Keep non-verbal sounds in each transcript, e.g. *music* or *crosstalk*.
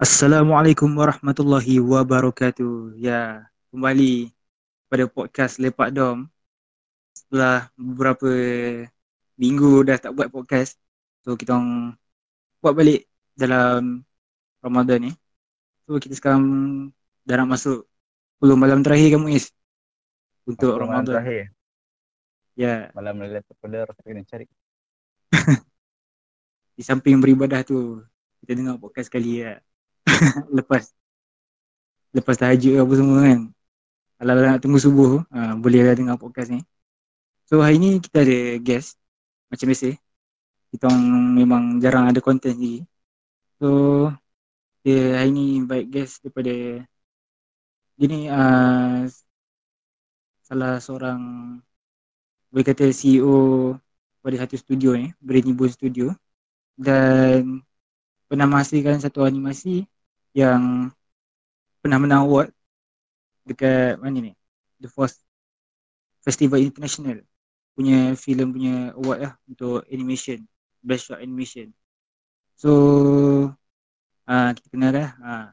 Assalamualaikum warahmatullahi wabarakatuh. Ya, kembali pada podcast Lepak Dom. Setelah beberapa minggu dah tak buat podcast. So kita orang buat balik dalam Ramadan ni. So kita sekarang dah nak masuk 10 malam terakhir kan Muiz? Untuk Malam Ramadan. terakhir Ya, Malam Lailatul Qadar kita kena cari *laughs* di samping beribadah tu kita dengar podcast sekali ya. *laughs* lepas lepas tahajud apa semua kan. Kalau nak tunggu subuh, uh, boleh lah dengar podcast ni. So hari ni kita ada guest macam biasa. Kita memang jarang ada konten ni. So dia hari ni invite guest daripada dia ni uh, salah seorang boleh kata CEO pada satu studio ni, Brainy Boon Studio dan pernah menghasilkan satu animasi yang pernah menang award dekat mana ni? The Force Festival International punya filem punya award lah untuk animation, best short animation. So ah kita kenal dah. Ah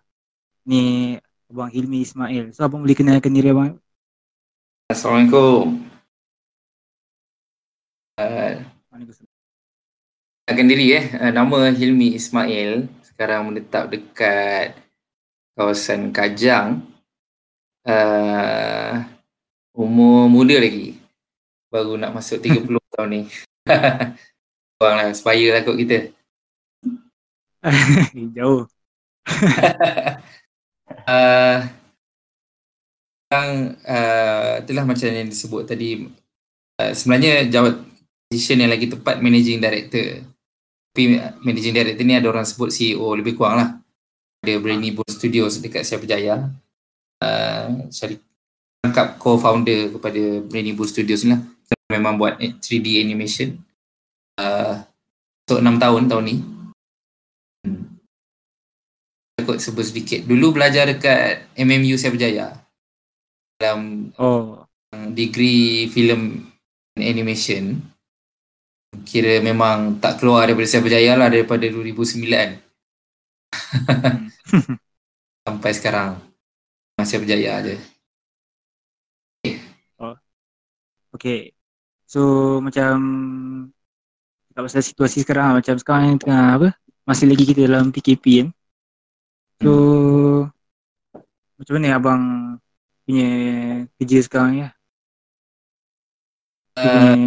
ni Abang Hilmi Ismail. So abang boleh kenalkan diri abang? Assalamualaikum. Uh, Waalaikumsalam. kenalkan diri eh. Uh, nama Hilmi Ismail. Sekarang menetap dekat kawasan Kajang. Uh, umur muda lagi. Baru nak masuk 30 *laughs* tahun ni. *laughs* Bang lah, sebaya lah kot kita. *laughs* Jauh. uh, sekarang uh, itulah macam yang disebut tadi uh, sebenarnya jawab position yang lagi tepat managing director managing director ni ada orang sebut CEO lebih kurang lah. Ada Brainy Bull Studios dekat Siapa Jaya. Uh, syari- tangkap co-founder kepada Brainy Bull Studios ni lah. Memang buat 3D animation. Uh, untuk 6 tahun tahun ni. Hmm. Aku sebut sedikit. Dulu belajar dekat MMU Siapa Jaya. Dalam Oh. degree film and animation kira memang tak keluar daripada Siapa Jaya lah daripada 2009 *laughs* sampai sekarang masih berjaya je. Okay. So macam tak pasal situasi sekarang macam sekarang ni tengah apa? Masih lagi kita dalam PKP kan. So macam mana abang punya kerja sekarang ya? Uh, punya,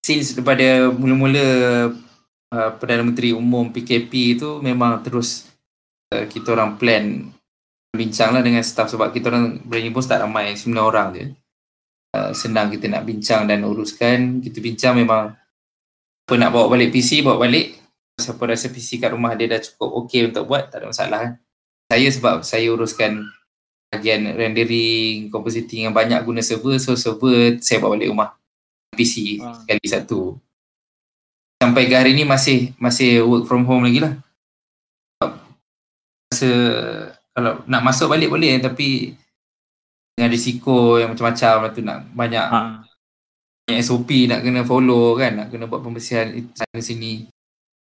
since daripada mula-mula uh, Perdana Menteri Umum PKP tu memang terus uh, kita orang plan bincang lah dengan staff sebab kita orang Brainy Bones tak ramai, 9 orang je. Uh, senang kita nak bincang dan uruskan. Kita bincang memang apa nak bawa balik PC, bawa balik. Siapa rasa PC kat rumah dia dah cukup okey untuk buat, tak ada masalah. Saya sebab saya uruskan bahagian rendering, compositing yang banyak guna server, so server saya bawa balik rumah. PC Ah. sekali satu. Sampai ke hari ni masih masih work from home lagi lah. Rasa kalau nak masuk balik boleh tapi dengan risiko yang macam-macam lah tu nak banyak ha, banyak SOP nak kena follow kan, nak kena buat pembersihan sana sini.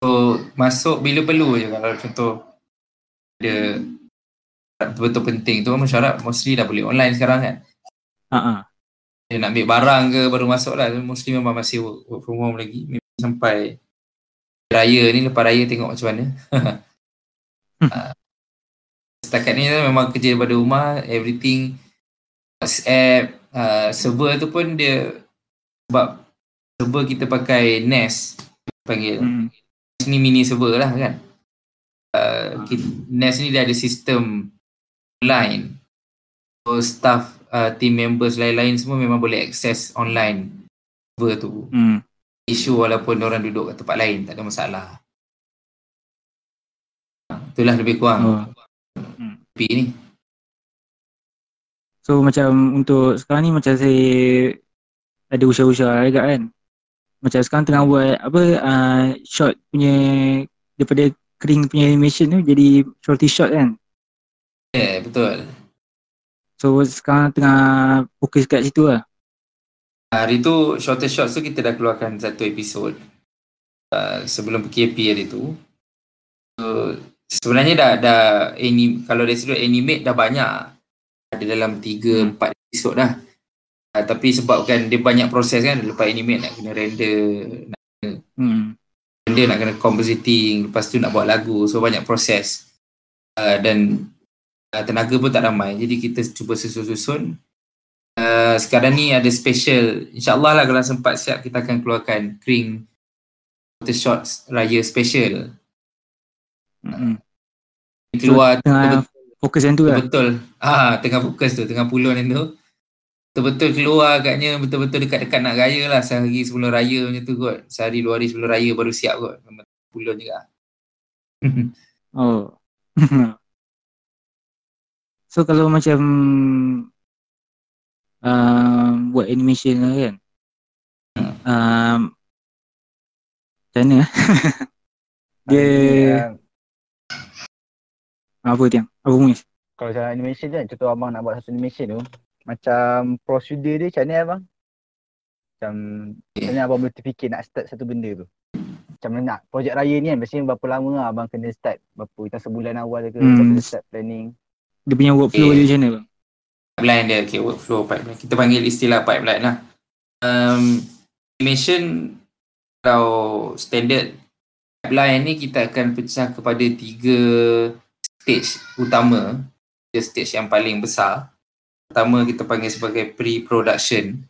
So masuk bila perlu je kalau contoh ada betul-betul penting tu mesyuarat mostly dah boleh online sekarang kan. ha, ha. Dia nak ambil barang ke baru masuk lah. Mostly memang masih work, work from home lagi. Memang sampai raya ni, lepas raya tengok macam mana. *laughs* Ah, Setakat ni memang kerja daripada rumah, everything WhatsApp, uh, server tu pun dia sebab server kita pakai NAS panggil. Hmm. Ni mini server lah kan. Uh, kita, NAS ni dia ada sistem online. So staff, uh, team members lain-lain semua memang boleh access online server tu. Hmm. Isu walaupun orang duduk kat tempat lain, tak ada masalah. Ah, Itulah lebih kurang Oh. oh. P ni. So macam untuk sekarang ni macam saya ada usaha-usaha juga kan. Macam sekarang tengah buat apa uh, short punya daripada kering punya animation tu jadi shorty short kan. Yeah, betul. So sekarang tengah fokus kat situ lah. Hari tu Shorter Shots tu kita dah keluarkan satu episod uh, sebelum PKP hari tu. So, sebenarnya dah dah anim, kalau dari sudut animate dah banyak. Ada dalam 3 4 episod dah. Uh, tapi sebabkan dia banyak proses kan lepas animate nak kena render, nak Hmm. render nak kena compositing, lepas tu nak buat lagu. So banyak proses. Uh, dan uh, tenaga pun tak ramai. Jadi kita cuba susun-susun. Uh, sekarang ni ada special. InsyaAllah lah kalau sempat siap kita akan keluarkan Kring Photo Shots Raya Special. Hmm. Keluar Tengah fokus yang tu lah. betul. Ah, tengah fokus tu, tengah pulun yang tu. Betul-betul keluar agaknya betul-betul dekat-dekat nak raya lah sehari sebelum raya macam tu kot. Sehari dua hari sebelum raya baru siap kot. Pulun juga. *laughs* Oh. *laughs* so kalau macam um, buat animation lah kan. Hmm. Um, macam mana? *laughs* Dia Ah, apa tiang? Apa Muiz? kalau macam animation kan, contoh abang nak buat satu animation tu, macam prosedur dia macam ni abang? Macam, Okay. macam mana abang boleh terfikir nak start satu benda tu? Macam mana nak, projek raya ni kan, biasanya berapa lama lah abang kena start? Berapa, kita sebulan awal ke, Hmm. hmm. kena start planning? Dia punya workflow Okay. dia macam mana bang? Pipeline dia, okay, workflow pipeline. Kita panggil istilah pipeline lah. Um, animation kalau standard pipeline ni kita akan pecah kepada tiga stage utama. Tiga stage yang paling besar. Pertama kita panggil sebagai pre-production.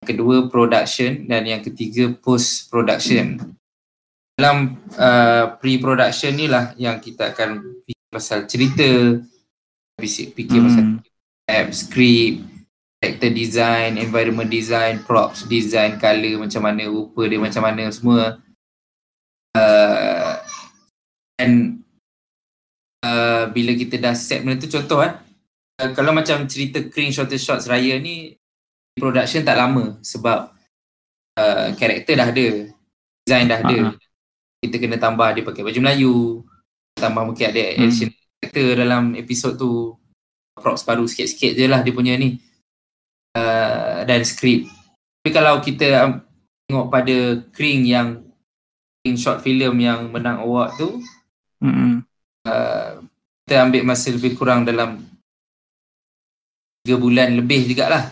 Kedua production dan yang ketiga post-production. Dalam uh, pre-production ni lah yang kita akan pasal cerita, fikir, fikir pasal Hmm. app, script, character design, environment design, props design, color macam mana, rupa dia macam mana semua. Uh, dan uh, bila kita dah set benda tu contoh eh, uh, kalau macam cerita Kring Shorter Shots Raya ni production tak lama sebab uh, karakter dah ada, design dah ada. Ah, ah. Kita kena tambah dia pakai baju Melayu, tambah mungkin ada Hmm. additional character dalam episod tu props baru sikit-sikit je lah dia punya ni uh, dan skrip tapi kalau kita um, tengok pada Kring yang Kring short film yang menang award tu Hmm. uh, kita ambil masa lebih kurang dalam 3 bulan lebih jugalah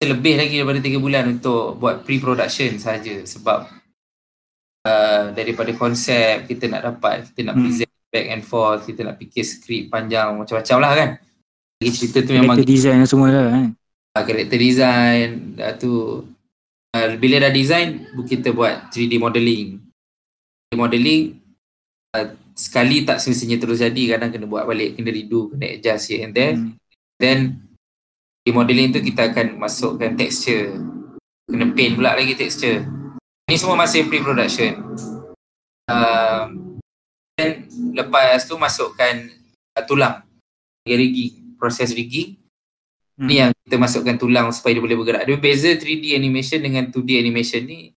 lebih lagi daripada 3 bulan untuk buat pre-production saja sebab uh, daripada konsep kita nak dapat kita nak Hmm. present back and forth kita nak fikir skrip panjang macam-macam lah kan lagi cerita tu memang Character design dan semua lah kan. uh, character design dah tu uh, bila dah design kita buat 3D modeling 3D modeling uh, sekali tak semestinya terus jadi kadang kena buat balik kena redo kena adjust here and there Hmm. then di modeling tu kita akan masukkan texture kena paint pula lagi texture ni semua masih pre-production um, then lepas tu masukkan uh, tulang rigging proses rigging Hmm. Ni yang kita masukkan tulang supaya dia boleh bergerak. Dia beza 3D animation dengan 2D animation ni.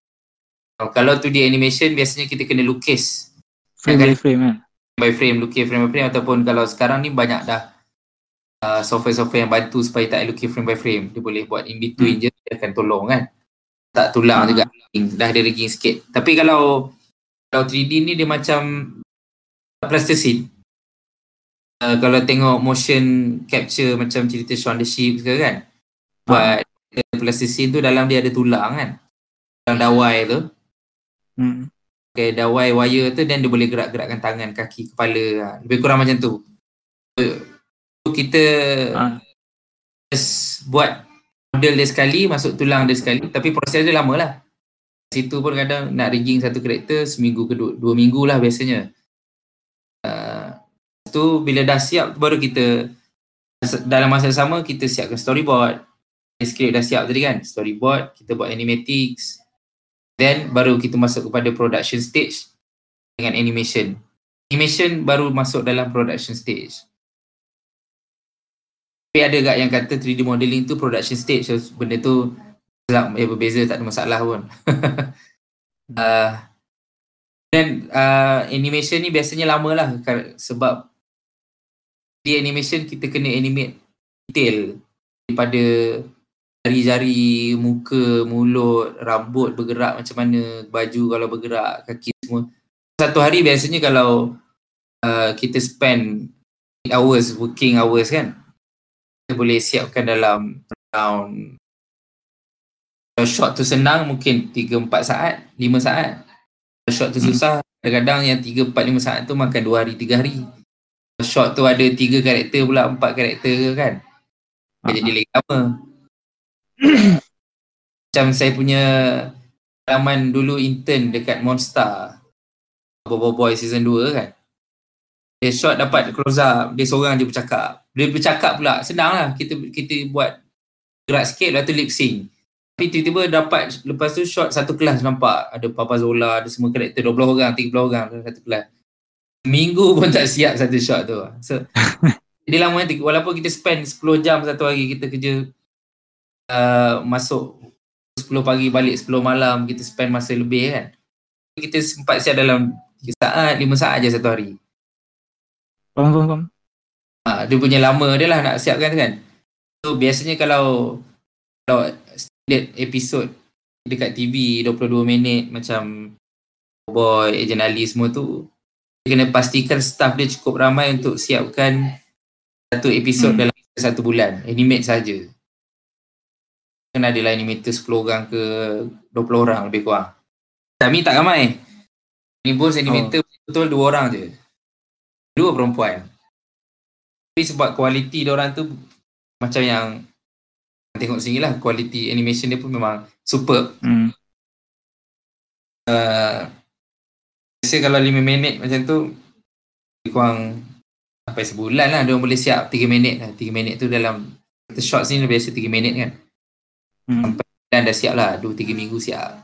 Kalau 2D animation biasanya kita kena lukis Frame by frame kan. by frame, lukis frame by frame ataupun kalau sekarang ni banyak dah uh, software-software yang bantu supaya tak lukis frame by frame. Dia boleh buat in between je dia akan tolong kan. Tak tulang Ah. juga. Dah ada rigging sikit. Tapi kalau kalau 3D ni dia macam plasticine. Uh, kalau tengok motion capture macam cerita Shaun the Sheep ke kan. Buat plasticine tu dalam dia ada tulang kan. Dalam dawai tu. Hmm. pakai dawai wire tu dan dia boleh gerak-gerakkan tangan, kaki, kepala. Ha. Lebih kurang macam tu. So, kita Ah. just buat model dia sekali, masuk tulang dia sekali. Tapi proses dia lama lah. Situ pun kadang nak rigging satu karakter seminggu ke dua, dua minggu lah biasanya. Uh, tu bila dah siap baru kita dalam masa sama kita siapkan storyboard. Skrip dah siap tadi kan. Storyboard, kita buat animatics, Then baru kita masuk kepada production stage dengan animation. Animation baru masuk dalam production stage. Tapi ada gak yang kata 3D modeling tu production stage. So benda tu selak, eh, berbeza tak ada masalah pun. uh, dan uh, animation ni biasanya lama lah kar- sebab di animation kita kena animate detail daripada jari-jari, muka, mulut, rambut bergerak macam mana, baju kalau bergerak, kaki semua. satu hari biasanya kalau uh, kita spend hours working hours kan kita boleh siapkan dalam around shot tu senang mungkin 3-4 saat, 5 saat. Shot tu Hmm. susah, kadang-kadang yang 3-4-5 saat tu makan 2 hari, 3 hari. Shot tu ada 3 karakter pula, 4 karakter ke kan. Ah, Dia jadi lagi lama. *coughs* Macam saya punya pengalaman dulu intern dekat Monster. Bobo Boy season 2 kan. Dia shot dapat close up, dia seorang je bercakap. Dia bercakap pula, senang lah kita kita buat gerak sikit lepas tu lip sync. Tapi tiba-tiba dapat lepas tu shot satu kelas nampak ada Papa Zola, ada semua karakter 20 orang, 30 orang dalam satu kelas. Minggu *laughs* pun tak siap satu shot tu. So *laughs* dia lama nanti walaupun kita spend 10 jam satu hari kita kerja uh, masuk 10 pagi balik 10 malam kita spend masa lebih kan. Kita sempat siap dalam 3 saat, 5 saat je satu hari. Faham, faham, faham. Ha, dia punya lama dia lah nak siapkan kan. So biasanya kalau kalau standard episod dekat TV 22 minit macam Boy, Agent Ali semua tu dia kena pastikan staff dia cukup ramai untuk siapkan satu episod Hmm. dalam satu bulan. Animate saja. Kena adalah animator 10 orang ke 20 orang lebih kurang. Kami tak ramai. Ni bos animator betul dua orang je. Dua perempuan. Tapi sebab kualiti dia orang tu macam yang tengok sini lah kualiti animation dia pun memang superb. Hmm. Uh, biasa kalau 5 minit macam tu lebih kurang sampai sebulan lah dia boleh siap 3 minit lah. 3 minit tu dalam satu shot ni biasa 3 minit kan. Hmm. Dan dah siap lah 2-3 minggu siap.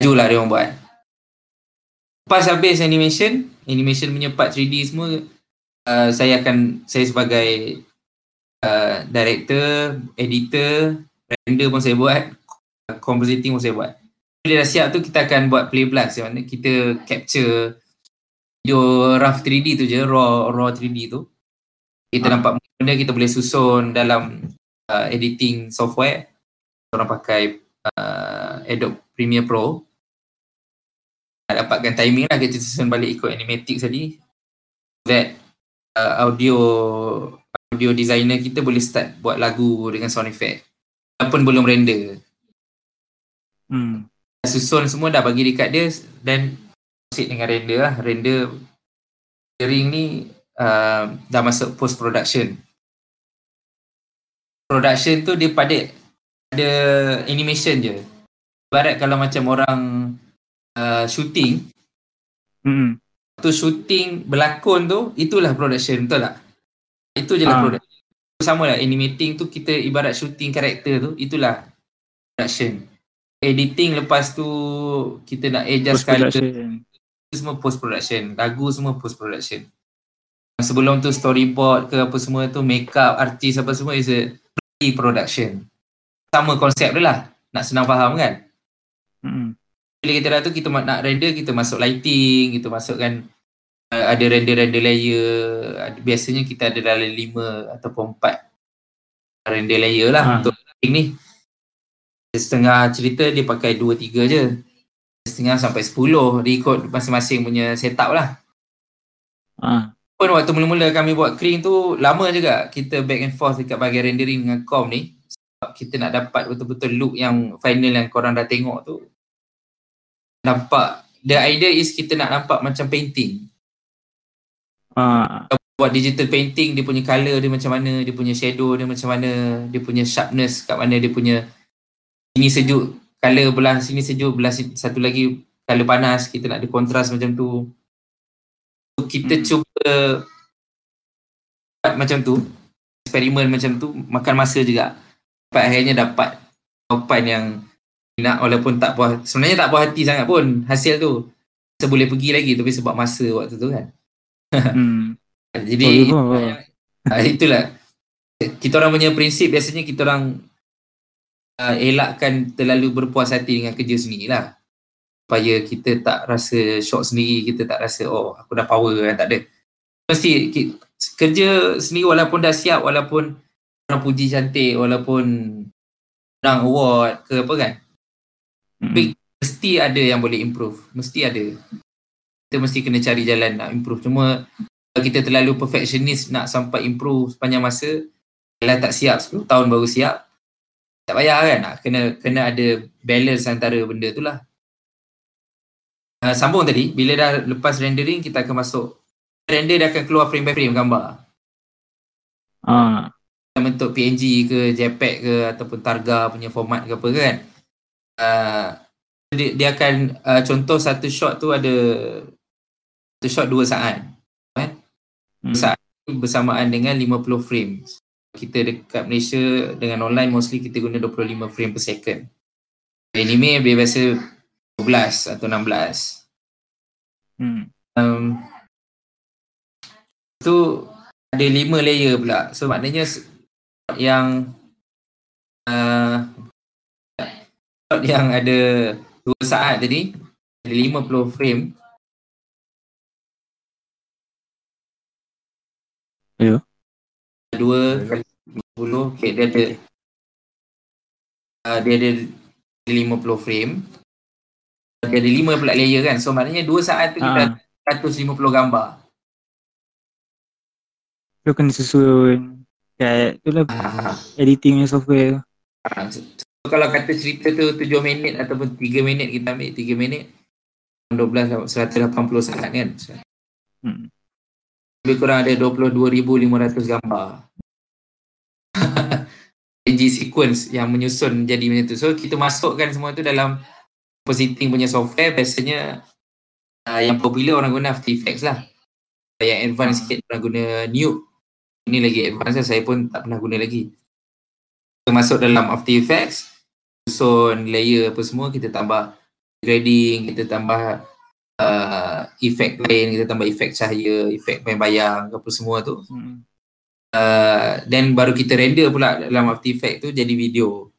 Laju lah dia orang buat. Lepas habis animation, animation punya part 3D semua uh, saya akan saya sebagai uh, director, editor, render pun saya buat, compositing pun saya buat. Bila dah siap tu kita akan buat play blast yang mana kita capture video rough 3D tu je, raw raw 3D tu. Kita Ah. nampak benda kita boleh susun dalam uh, editing software. Orang pakai uh, Adobe Premiere Pro. Nak dapatkan timing lah kita susun balik ikut animatic tadi. That uh, audio audio designer kita boleh start buat lagu dengan sound effect. Walaupun belum render. Hmm. Susun semua dah bagi dekat dia dan proceed dengan render lah. Render rendering ni uh, dah masuk post production. Production tu dia pada ada animation je. Ibarat kalau macam orang uh, shooting, Hmm. tu shooting berlakon tu itulah production betul tak? Itu je lah Ah. production. Sama lah animating tu kita ibarat shooting karakter tu itulah production. Editing lepas tu kita nak adjust production. itu semua post production. Lagu semua post production. Sebelum tu storyboard ke apa semua tu makeup artis apa semua is a pre-production. Sama konsep dia lah. Nak senang faham kan? Hmm. bila kita dah tu kita nak render kita masuk lighting kita masukkan ada render-render layer. Ada, biasanya kita ada dalam lima ataupun empat render layer lah Ha. untuk lighting ni. Setengah cerita dia pakai dua tiga je. Setengah sampai sepuluh. Dia ikut masing-masing punya setup lah. Ah. pun waktu mula-mula kami buat kering tu lama juga kita back and forth dekat bahagian rendering dengan com ni. Sebab kita nak dapat betul-betul look yang final yang korang dah tengok tu. Nampak the idea is kita nak nampak macam painting Ah. buat digital painting dia punya colour dia macam mana dia punya shadow dia macam mana dia punya sharpness kat mana dia punya ini sejuk colour belah sini sejuk belah si- satu lagi colour panas kita nak ada kontras macam tu so, kita Hmm. cuba buat macam tu eksperimen macam tu makan masa juga sampai akhirnya dapat jawapan yang nak walaupun tak puas sebenarnya tak puas hati sangat pun hasil tu saya boleh pergi lagi tapi sebab masa waktu tu kan Hmm. jadi Oh, oh, oh. Ah, itulah kita orang punya prinsip biasanya kita orang uh, elakkan terlalu berpuas hati dengan kerja sendiri lah supaya kita tak rasa shock sendiri kita tak rasa oh aku dah power kan tak ada mesti kerja sendiri walaupun dah siap walaupun orang puji cantik walaupun orang award ke apa kan Hmm. Tapi- mesti ada yang boleh improve mesti ada kita mesti kena cari jalan nak improve. Cuma kalau kita terlalu perfectionist nak sampai improve sepanjang masa kalau tak siap 10 tahun baru siap tak payah kan. Nak kena kena ada balance antara benda tu lah. Uh, sambung tadi bila dah lepas rendering kita akan masuk. Render dia akan keluar frame by frame gambar. Ah, dalam bentuk PNG ke JPEG ke ataupun Targa punya format ke apa kan. Uh, dia, dia akan uh, contoh satu shot tu ada satu shot dua saat hmm. saat bersamaan dengan 50 frames kita dekat Malaysia dengan online mostly kita guna 25 frame per second anime dia biasa 12 atau 16 Hmm. um, tu ada lima layer pula. So maknanya yang uh, yang ada dua saat tadi ada 50 frame. Ya. Dua kali 50. Okay, dia ada uh, dia ada 50 frame. Dia ada lima pula layer kan. So maknanya dua saat tu kita Ah, 150 gambar. tu kena susun kat tu lah Ah. editing software tu. Ah, So, so kalau kata cerita tu 7 minit ataupun 3 minit kita ambil 3 minit 12 180 saat kan. Hmm. Lebih kurang ada 22,500 gambar. *laughs* NG sequence yang menyusun jadi macam tu. So kita masukkan semua tu dalam compositing punya software biasanya uh, yang popular orang guna After Effects lah. Yang advance sikit orang guna Nuke. Ini lagi advance lah, saya pun tak pernah guna lagi. Kita masuk dalam After Effects, susun layer apa semua, kita tambah grading, kita tambah uh, efek lain, kita tambah efek cahaya, efek main bayang, apa semua tu. Hmm. Uh, then baru kita render pula dalam After Effects tu jadi video.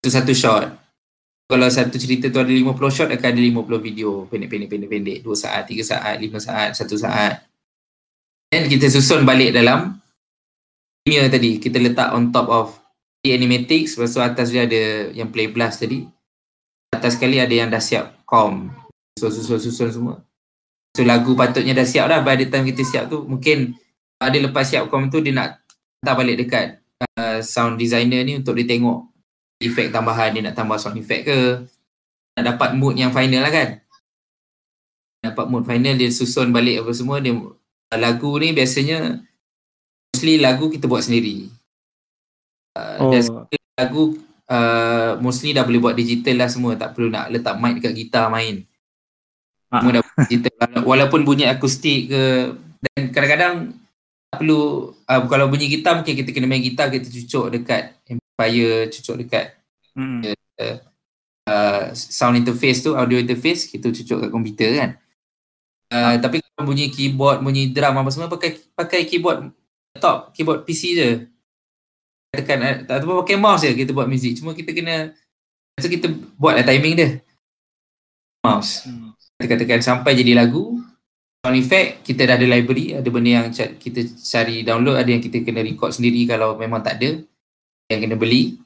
Itu satu shot. Kalau satu cerita tu ada 50 shot akan ada 50 video pendek-pendek pendek-pendek 2 saat, 3 saat, 5 saat, 1 saat. Then kita susun balik dalam Premiere tadi. Kita letak on top of the animatics lepas tu atas dia ada yang play blast tadi. Atas sekali ada yang dah siap com. Susun-susun semua. So lagu patutnya dah siap dah by the time kita siap tu mungkin ada lepas siap com tu dia nak hantar balik dekat uh, sound designer ni untuk dia tengok efek tambahan. Dia nak tambah sound effect ke. Nak dapat mood yang final lah kan. Dapat mood final dia susun balik apa semua. Dia uh, lagu ni biasanya mostly lagu kita buat sendiri. Uh, Oh, dan lagu uh, mostly dah boleh buat digital lah semua. Tak perlu nak letak mic dekat gitar main. Ah. semua dah digital. Wala- walaupun bunyi akustik ke. Dan kadang-kadang tak perlu uh, kalau bunyi gitar mungkin kita kena main gitar kita cucuk dekat amplifier cucuk dekat hmm. uh, sound interface tu audio interface kita cucuk kat komputer kan. Uh, tapi kalau bunyi keyboard bunyi drum apa semua pakai pakai keyboard laptop keyboard PC je. Tekan uh, tak ataupun pakai mouse je kita buat muzik cuma kita kena so kita buat lah timing dia. Mouse. Hmm. tekan-tekan sampai jadi lagu sound effect kita dah ada library ada benda yang kita cari download ada yang kita kena record sendiri kalau memang tak ada yang kena beli.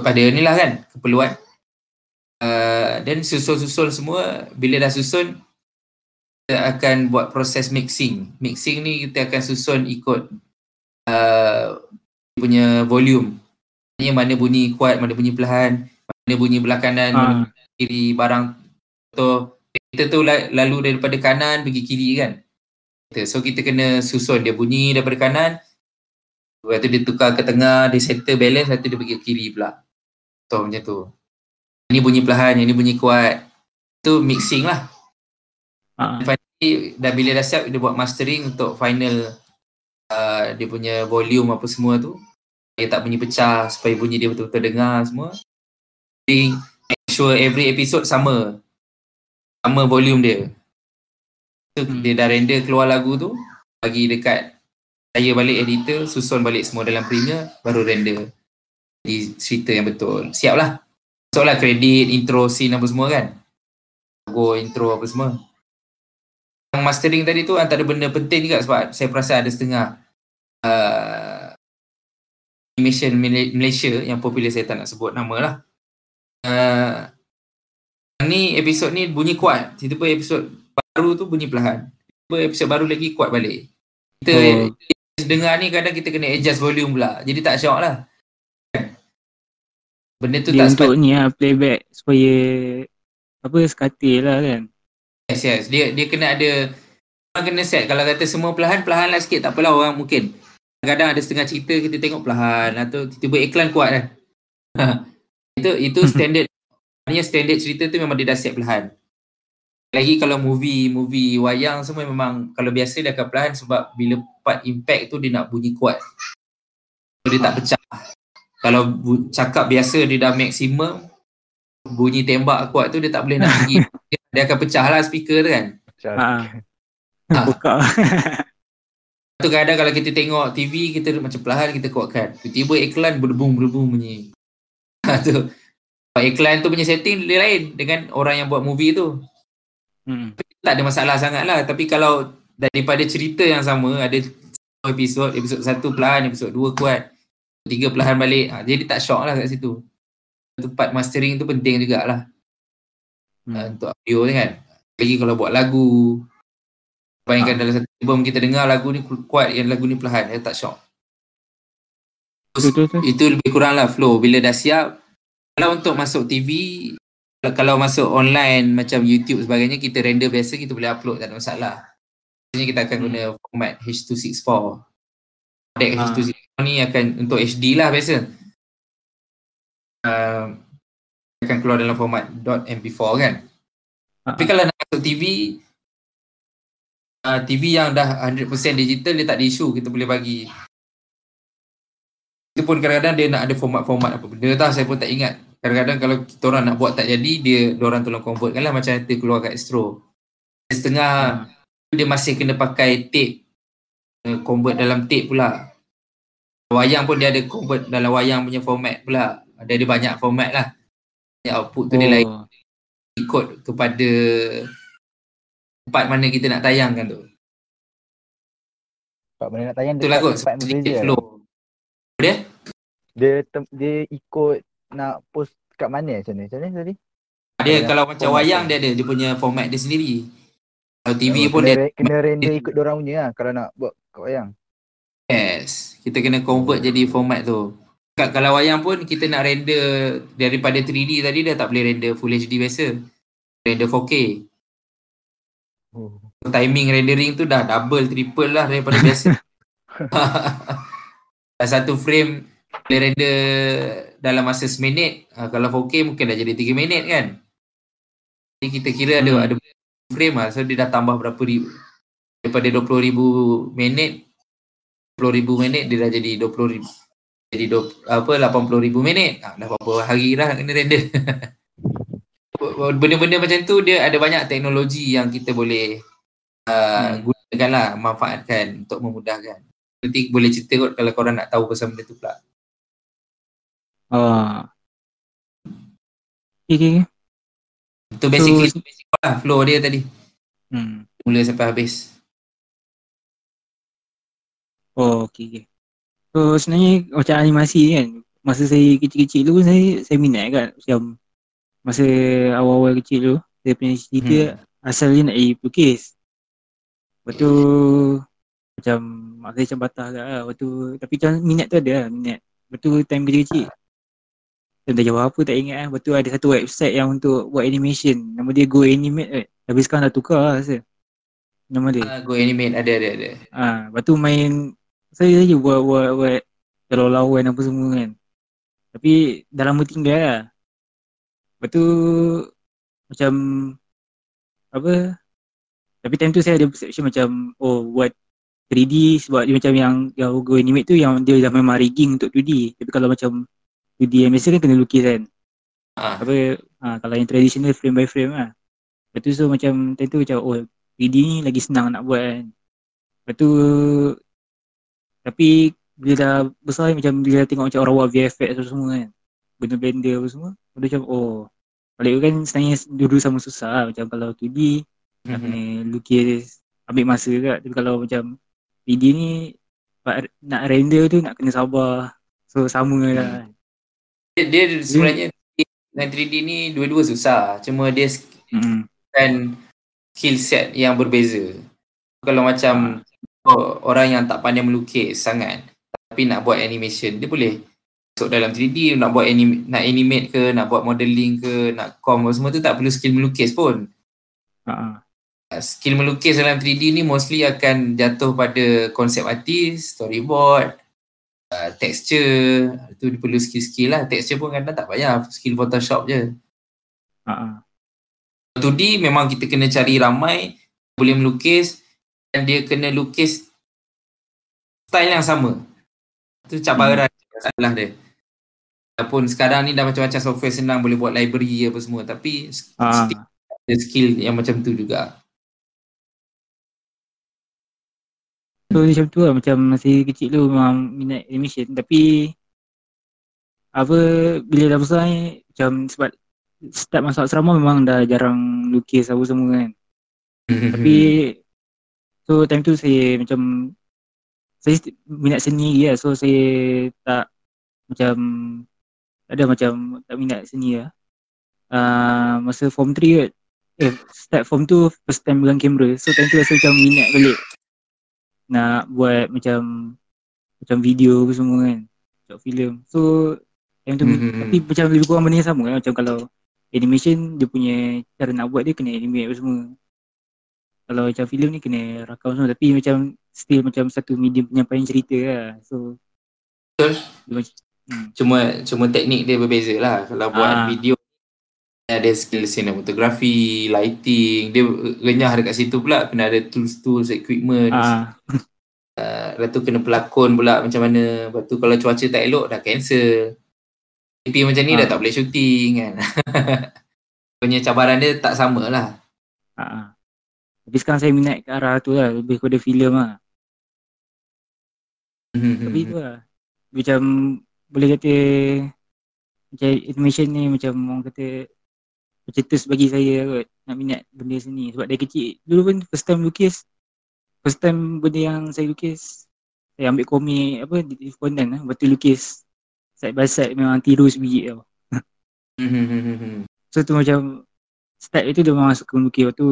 Pada ni lah kan keperluan. Uh, dan susun-susun semua bila dah susun kita akan buat proses mixing. Mixing ni kita akan susun ikut uh, punya volume. Maksudnya mana bunyi kuat mana bunyi perlahan mana bunyi belah kanan mana Ah, kiri barang contoh kita tu la- lalu daripada kanan pergi kiri kan? So kita kena susun dia bunyi daripada kanan. Lepas tu dia tukar ke tengah dia settle balance lepas tu dia pergi ke kiri pula. Contoh macam tu. Ini bunyi perlahan yang ni bunyi kuat. Tu mixing lah. Ah, Finally, dah bila dah siap dia buat mastering untuk final uh, dia punya volume apa semua tu. Dia tak bunyi pecah supaya bunyi dia betul-betul dengar semua. Jadi make sure every episode sama sama volume dia. So, Hmm. dia dah render keluar lagu tu bagi dekat saya balik editor susun balik semua dalam Premiere baru render. Jadi cerita yang betul. Siap lah. Masuklah kredit intro scene apa semua kan. Logo intro apa semua. Yang mastering tadi tu antara benda penting juga sebab saya perasan ada setengah uh, animation Mal- Malaysia yang popular saya tak nak sebut nama lah. Uh, ni episod ni bunyi kuat. Tiba-tiba episod baru tu bunyi perlahan. Tiba episod baru lagi kuat balik. Kita Oh. dengar ni kadang kita kena adjust volume pula. Jadi tak syok lah. Benda tu Dia tak untuk ni lah playback supaya apa sekatil lah kan. Yes, yes. Dia dia kena ada orang kena set. Kalau kata semua perlahan, perlahan lah sikit. Tak apalah orang mungkin. Kadang ada setengah cerita kita tengok perlahan atau tiba-tiba iklan kuat kan. *laughs* itu itu *laughs* standard. Maknanya standard cerita tu memang dia dah set perlahan. Lagi kalau movie, movie wayang semua memang kalau biasa dia akan perlahan sebab bila part impact tu dia nak bunyi kuat. So, dia tak pecah. Kalau bu- cakap biasa dia dah maksimum, bunyi tembak kuat tu dia tak boleh nak pergi. *laughs* dia, dia akan pecah lah speaker tu kan. Macam Ha. Ah. Buka. *laughs* Tu kadang kalau kita tengok TV kita macam perlahan kita kuatkan. Tiba-tiba iklan berdebung-berdebung bunyi. *laughs* Ha tu. Iklan tu punya setting dia lain dengan orang yang buat movie tu. hmm. Tak ada masalah sangat lah. Tapi kalau daripada cerita yang sama ada episod, episod satu perlahan, episod dua kuat, tiga perlahan balik. Ha, jadi tak shock lah kat situ. Tu part mastering tu penting jugalah Hmm. uh, untuk audio ni kan. Lagi kalau buat lagu. Bayangkan Ah. dalam satu album kita dengar lagu ni kuat, yang lagu ni perlahan, dia tak shock. Betul tu. Itu lebih kurang lah flow. Bila dah siap, kalau untuk masuk TV, kalau- kalau masuk online macam YouTube sebagainya, kita render biasa, kita boleh upload, tak ada masalah. Biasanya kita akan Hmm. guna format H264. Deck Ah. H264 ni akan untuk HD lah biasa. Uh, akan keluar dalam format .mp4 kan. Ah, Tapi kalau nak masuk TV, uh, TV yang dah 100% digital dia tak ada isu, kita boleh bagi. Itu pun kadang-kadang dia nak ada format-format apa benda tau, saya pun tak ingat. Kadang-kadang kalau kita orang nak buat tak jadi, dia orang tolong convert kan lah macam kita keluar kat Astro. Setengah Ah. dia masih kena pakai tape, uh, convert dalam tape pula. Wayang pun dia ada convert dalam wayang punya format pula. Dia ada banyak format lah. Output tu dia lain Oh. ikut kepada tempat mana kita nak tayangkan tu. Sebab mana nak tayang Itulah kot tempat yang sedikit flow. Dia? Dia tem- dia ikut nak post kat mana macam ni? Macam ni tadi? Dia kalau macam wayang dia. dia ada dia punya format dia sendiri. Kalau TV Oh, pun kena, dia kena render ikut orang punya lah kalau nak buat kat wayang. yes. Kita kena convert jadi format tu. Kat- Kalau wayang pun kita nak render daripada 3D tadi dia tak boleh render full HD biasa. Render 4K. Oh. Timing rendering tu dah double triple lah daripada biasa. *laughs* *laughs* Dah satu frame boleh render dalam masa seminit. Ha, kalau 4K mungkin dah jadi 3 minit kan. Jadi kita kira ada Hmm. ada frame lah. So dia dah tambah berapa ribu. Daripada 20,000 minit 20,000 minit dia dah jadi 20,000 jadi 20, apa 80,000 minit. Ha, dah berapa hari dah kena render. *laughs* Benda-benda macam tu dia ada banyak teknologi yang kita boleh uh, Hmm. gunakan lah, manfaatkan untuk memudahkan. Nanti boleh cerita kot kalau korang nak tahu pasal benda tu pula. Ah. Okay, okay, okay. Itu basically So- basic lah flow dia tadi. Hmm. Mula sampai habis. Oh, okay, okay. So sebenarnya macam animasi ni kan, masa saya kecil-kecil tu pun saya saya minat kan macam masa awal-awal kecil tu, saya punya cerita Hmm. asalnya nak jadi pelukis. Lepas tu macam mak saya macam batah agak lah. Lepas tu, tapi macam minat tu ada lah, minat. Lepas tu time kecil-kecil. Saya dah jawab apa tak ingat lah. Lepas tu ada satu website yang untuk buat animation. Nama dia Go Animate kan. Tapi sekarang dah tukar lah rasa. Nama dia. Uh, go animate ada ada ada. Ah, lepas tu main saya je buat buat buat kalau lawan apa semua kan. Tapi dah lama tinggal lah. Lepas tu macam apa tapi time tu saya ada perception macam oh buat 3D sebab dia macam yang yang Go Animate tu yang dia dah memang rigging untuk 2D. Tapi kalau macam 2D yang biasa kan kena lukis kan. Ah, Apa ha, kalau yang traditional frame by frame lah. Lepas tu so macam time tu macam oh 3D ni lagi senang nak buat kan. Lepas tu tapi bila dah besar macam bila dah tengok macam orang buat VFX tu semua kan. Benda blender apa semua. Dia macam oh balik kan sebenarnya dulu sama susah lah. Macam kalau 2D nak mhm. kena lukis ambil masa juga. Tapi kalau macam 3D ni nak render tu nak kena sabar. So sama lah. Dia, dia sebenarnya dengan 3D ni dua-dua susah. Cuma dia Hmm. kan skill set yang berbeza. Kalau macam oh, orang yang tak pandai melukis sangat tapi nak buat animation, dia boleh masuk dalam 3D, nak buat anim, nak animate ke, nak buat modeling ke, nak com semua tu tak perlu skill melukis pun. Ha. Skill melukis dalam 3D ni mostly akan jatuh pada konsep artis, storyboard, uh, texture, tu dia perlu skill-skill lah. Texture pun kadang tak payah, skill Photoshop je. Ha. 2D memang kita kena cari ramai boleh melukis dan dia kena lukis style yang sama. Itu cabaran hmm. masalah dia. Walaupun sekarang ni dah macam-macam software senang boleh buat library apa semua tapi Ha. skill, ada skill yang macam tu juga. So macam tu lah macam masih kecil tu memang minat animation. Tapi apa bila dah besar ni macam sebab start masuk asrama memang dah jarang lukis apa semua kan. Tapi so time tu saya macam saya minat seni lagi lah. So saya tak macam tak ada macam tak minat seni lah. Uh, masa form 3 kot. Eh start form tu first time pegang kamera. So time tu rasa macam minat balik nak buat macam macam video apa semua kan short film so time tu Mhm. tapi macam lebih kurang benda yang sama kan macam kalau animation dia punya cara nak buat dia kena animate apa semua kalau macam filem ni kena rakam semua tapi macam still macam satu medium penyampaian cerita lah so Betul. dia macam hmm. Cuma cuma teknik dia berbeza lah. Kalau buat Ah. video ada skill cinematography, lighting, dia renyah dekat situ pula kena ada tools-tools, equipment. ah, Uh, lepas tu kena pelakon pula macam mana. Lepas tu kalau cuaca tak elok dah cancel. TP macam ni Ah. dah tak boleh syuting kan. *laughs* Punya cabaran dia tak sama lah. ah, tapi sekarang saya minat ke arah tu lah lebih kepada filem lah Tapi tu lah Macam Boleh kata Macam animation ni Macam orang kata Pencetus bagi saya kot Nak minat benda seni Sebab dari kecil Dulu pun first time lukis First time benda yang saya lukis Saya ambil komik Apa di Fondan lah Lepas tu lukis. Side by side memang tiru sebiji tau. *laughs* So tu macam Start itu dia memang suka melukis Lepas tu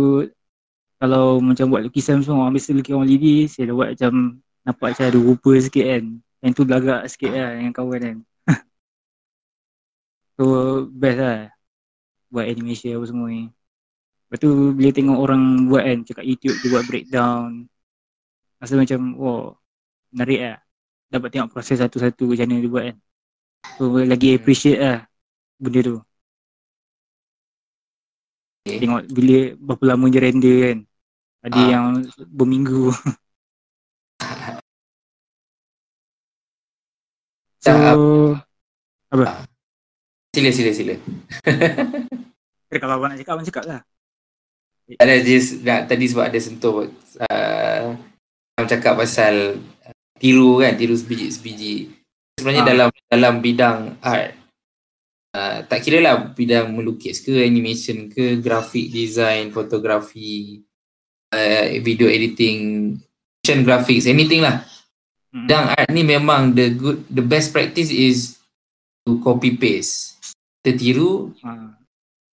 Kalau macam buat lukisan semua Orang biasa lukis orang lidi Saya dah buat macam Nampak macam ada rupa sikit kan. Yang tu belagak sikit lah Dengan kawan kan. *laughs* So best lah Buat animation apa semua ni. Lepas tu bila tengok orang buat kan Cakap YouTube dia buat breakdown Rasa macam wow Menarik lah. Dapat tengok proses satu-satu macam mana dia buat kan. So lagi Hmm. appreciate lah Benda tu. Okay. Tengok bila berapa lama je render kan. Ada Ah. yang berminggu. *laughs* *laughs* So Dah, Sila sila sila. Kalau abang nak cakap, abang cakap lah Ada just nak, tadi sebab ada sentuh uh, cakap pasal uh, tiru kan, tiru sebiji-sebiji. Sebenarnya Ah. dalam dalam bidang art uh, tak kira lah bidang melukis ke, animation ke, graphic design, fotografi, uh, video editing, motion graphics, anything lah. Mm. Bidang art ni memang the good the best practice is to copy paste. Kita tiru, ha.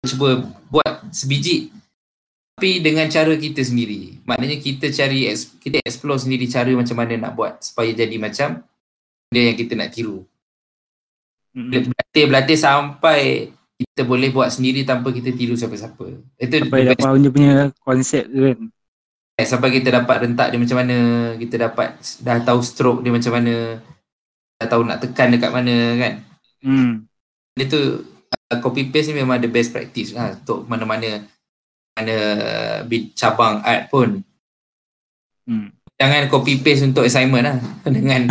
cuba buat sebiji tapi dengan cara kita sendiri. Maknanya kita cari kita explore sendiri cara macam mana nak buat supaya jadi macam dia yang kita nak tiru. Berlatih-berlatih sampai kita boleh buat sendiri tanpa kita tiru siapa-siapa. Itu Sampai dia punya konsep tu kan Eh, sampai kita dapat rentak dia macam mana, kita dapat dah tahu stroke dia macam mana, dah tahu nak tekan dekat mana kan. hmm. Dia tu uh, copy paste ni memang the best practice lah untuk mana-mana mana cabang art pun. Hmm. Jangan copy paste untuk assignment lah *laughs* dengan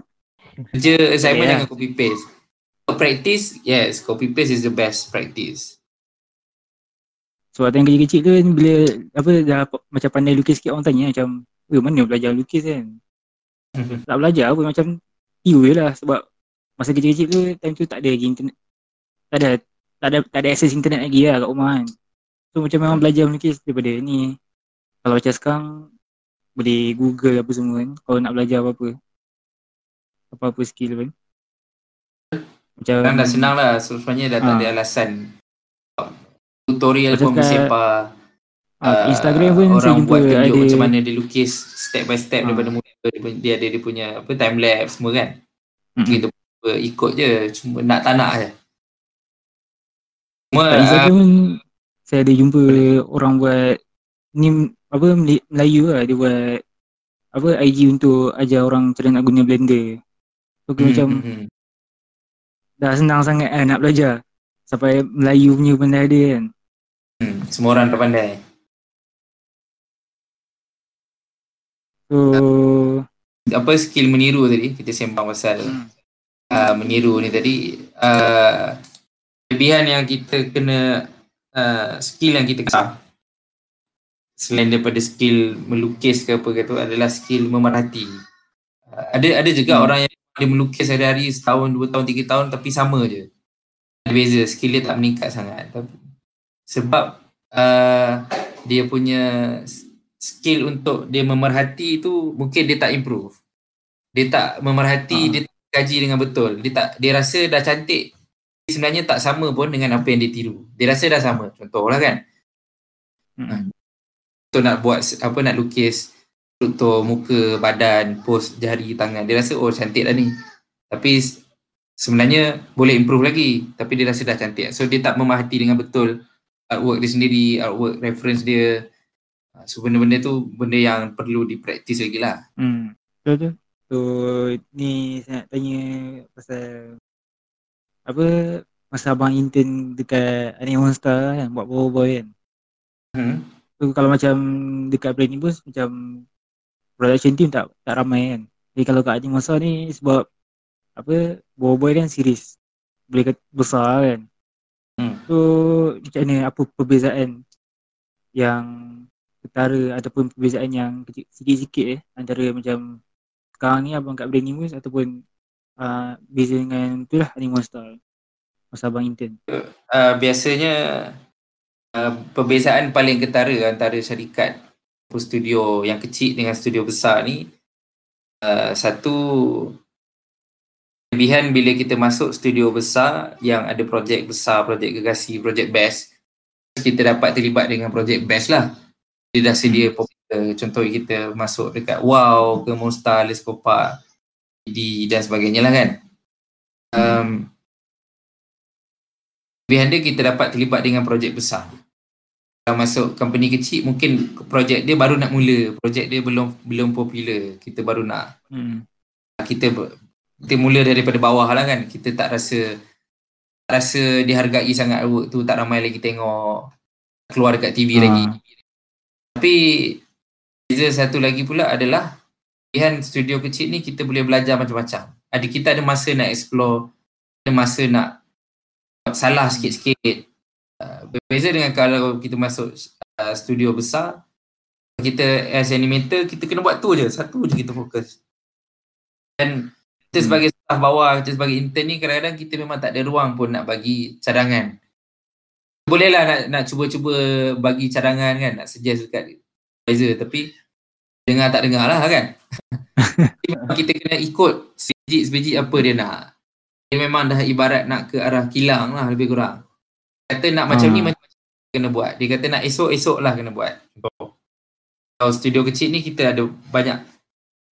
*laughs* kerja assignment Yeah. jangan copy paste. Untuk practice, yes, copy paste is the best practice. Sebab time kecil-kecil tu kan bila apa dah macam pandai lukis sikit orang tanya macam Eh mana belajar lukis kan *laughs* Tak belajar pun macam je lah sebab Masa kecil-kecil tu time tu tak ada lagi internet Tak ada tak ada, tak ada akses internet lagi lah kat rumah kan So macam memang belajar melukis daripada ni Kalau macam sekarang Boleh google apa semua kan Kalau nak belajar apa-apa Apa-apa skill pun Macam Sekarang dah senang lah, sebenarnya dah tak Ah. ada alasan. Tutorial Macam pun kat- bersepah. Ah, uh, Instagram pun orang buat tunjuk ada- macam mana dia lukis step by step Ah. daripada mula dia, ada dia punya apa time lapse semua kan. Mm-mm. Kita uh, ikut je cuma nak tak nak je. Cuma Kat uh, pun saya ada jumpa orang buat ni apa Mel- Melayu lah dia buat apa IG untuk ajar orang macam nak guna blender. So hmm, macam hmm, hmm. dah senang sangat kan nak belajar. Sampai Melayu punya benda ada kan. Hmm, semua orang dah pandai. So Apa skill meniru tadi kita sembang pasal Hmm. uh, meniru ni tadi uh, kelebihan yang kita kena uh, skill yang kita kena selain daripada skill melukis ke apa ke tu adalah skill memerhati. Uh, ada ada juga Hmm. orang yang dia melukis hari-hari setahun, dua tahun, tiga tahun tapi sama je. Ada beza, skill dia tak meningkat sangat. Tapi, sebab uh, dia punya skill untuk dia memerhati tu mungkin dia tak improve. Dia tak memerhati, Ah. dia tak kaji dengan betul. Dia tak dia rasa dah cantik sebenarnya tak sama pun dengan apa yang dia tiru. Dia rasa dah sama. Contohlah kan. mm, Untuk nak buat apa nak lukis struktur muka, badan, pose jari, tangan. Dia rasa oh cantik dah ni. Tapi sebenarnya boleh improve lagi. Tapi dia rasa dah cantik. So dia tak memerhati dengan betul artwork dia sendiri, artwork reference dia. Ah, So benda-benda tu benda yang perlu dipraktis lagi lah. hmm. Betul tu. So ni saya nak tanya pasal apa masa abang intern dekat Anime Monster kan buat boy kan. Hmm. So kalau macam dekat brand ni pun macam production team tak tak ramai kan. Jadi kalau kat Anime Monster ni sebab apa boy kan series boleh kata besar kan. Hmm. So macam mana apa perbezaan yang ketara ataupun perbezaan yang kecil sikit-sikit eh antara macam sekarang ni abang kat brand ni pun ataupun uh, beza dengan tu lah Anime Monster masa abang intern. uh, biasanya uh, perbezaan paling ketara antara syarikat studio yang kecil dengan studio besar ni uh, satu kelebihan bila kita masuk studio besar yang ada projek besar, projek gegasi, projek best kita dapat terlibat dengan projek best lah. Dia dah sedia popular contoh kita masuk dekat Wow ke Monster, Leskopa di dan sebagainya lah kan um, kelebihan dia kita dapat terlibat dengan projek besar. Kalau masuk company kecil mungkin projek dia baru nak mula, projek dia belum belum popular. Kita baru nak Hmm. kita kita mula daripada bawah lah kan. Kita tak rasa tak rasa dihargai sangat work tu, tak ramai lagi tengok keluar dekat TV Ah. lagi. Tapi beza satu lagi pula adalah pilihan studio kecil ni kita boleh belajar macam-macam. Ada kita ada masa nak explore, ada masa nak buat salah sikit-sikit. Uh, berbeza dengan kalau kita masuk uh, studio besar, kita as animator kita kena buat tu je, satu je kita fokus. Dan kita Hmm. sebagai staff bawah, kita sebagai intern ni kadang-kadang kita memang tak ada ruang pun nak bagi cadangan. Bolehlah nak nak cuba-cuba bagi cadangan kan, nak suggest dekat advisor tapi dengar tak dengar lah kan. *laughs* Memang kita kena ikut sebiji-sebiji apa dia nak. Dia memang dah ibarat nak ke arah kilang lah lebih kurang. Kata nak macam ni Ah. macam kena buat. Dia kata nak esok-esok lah kena buat. Contoh. Kalau studio kecil ni kita ada banyak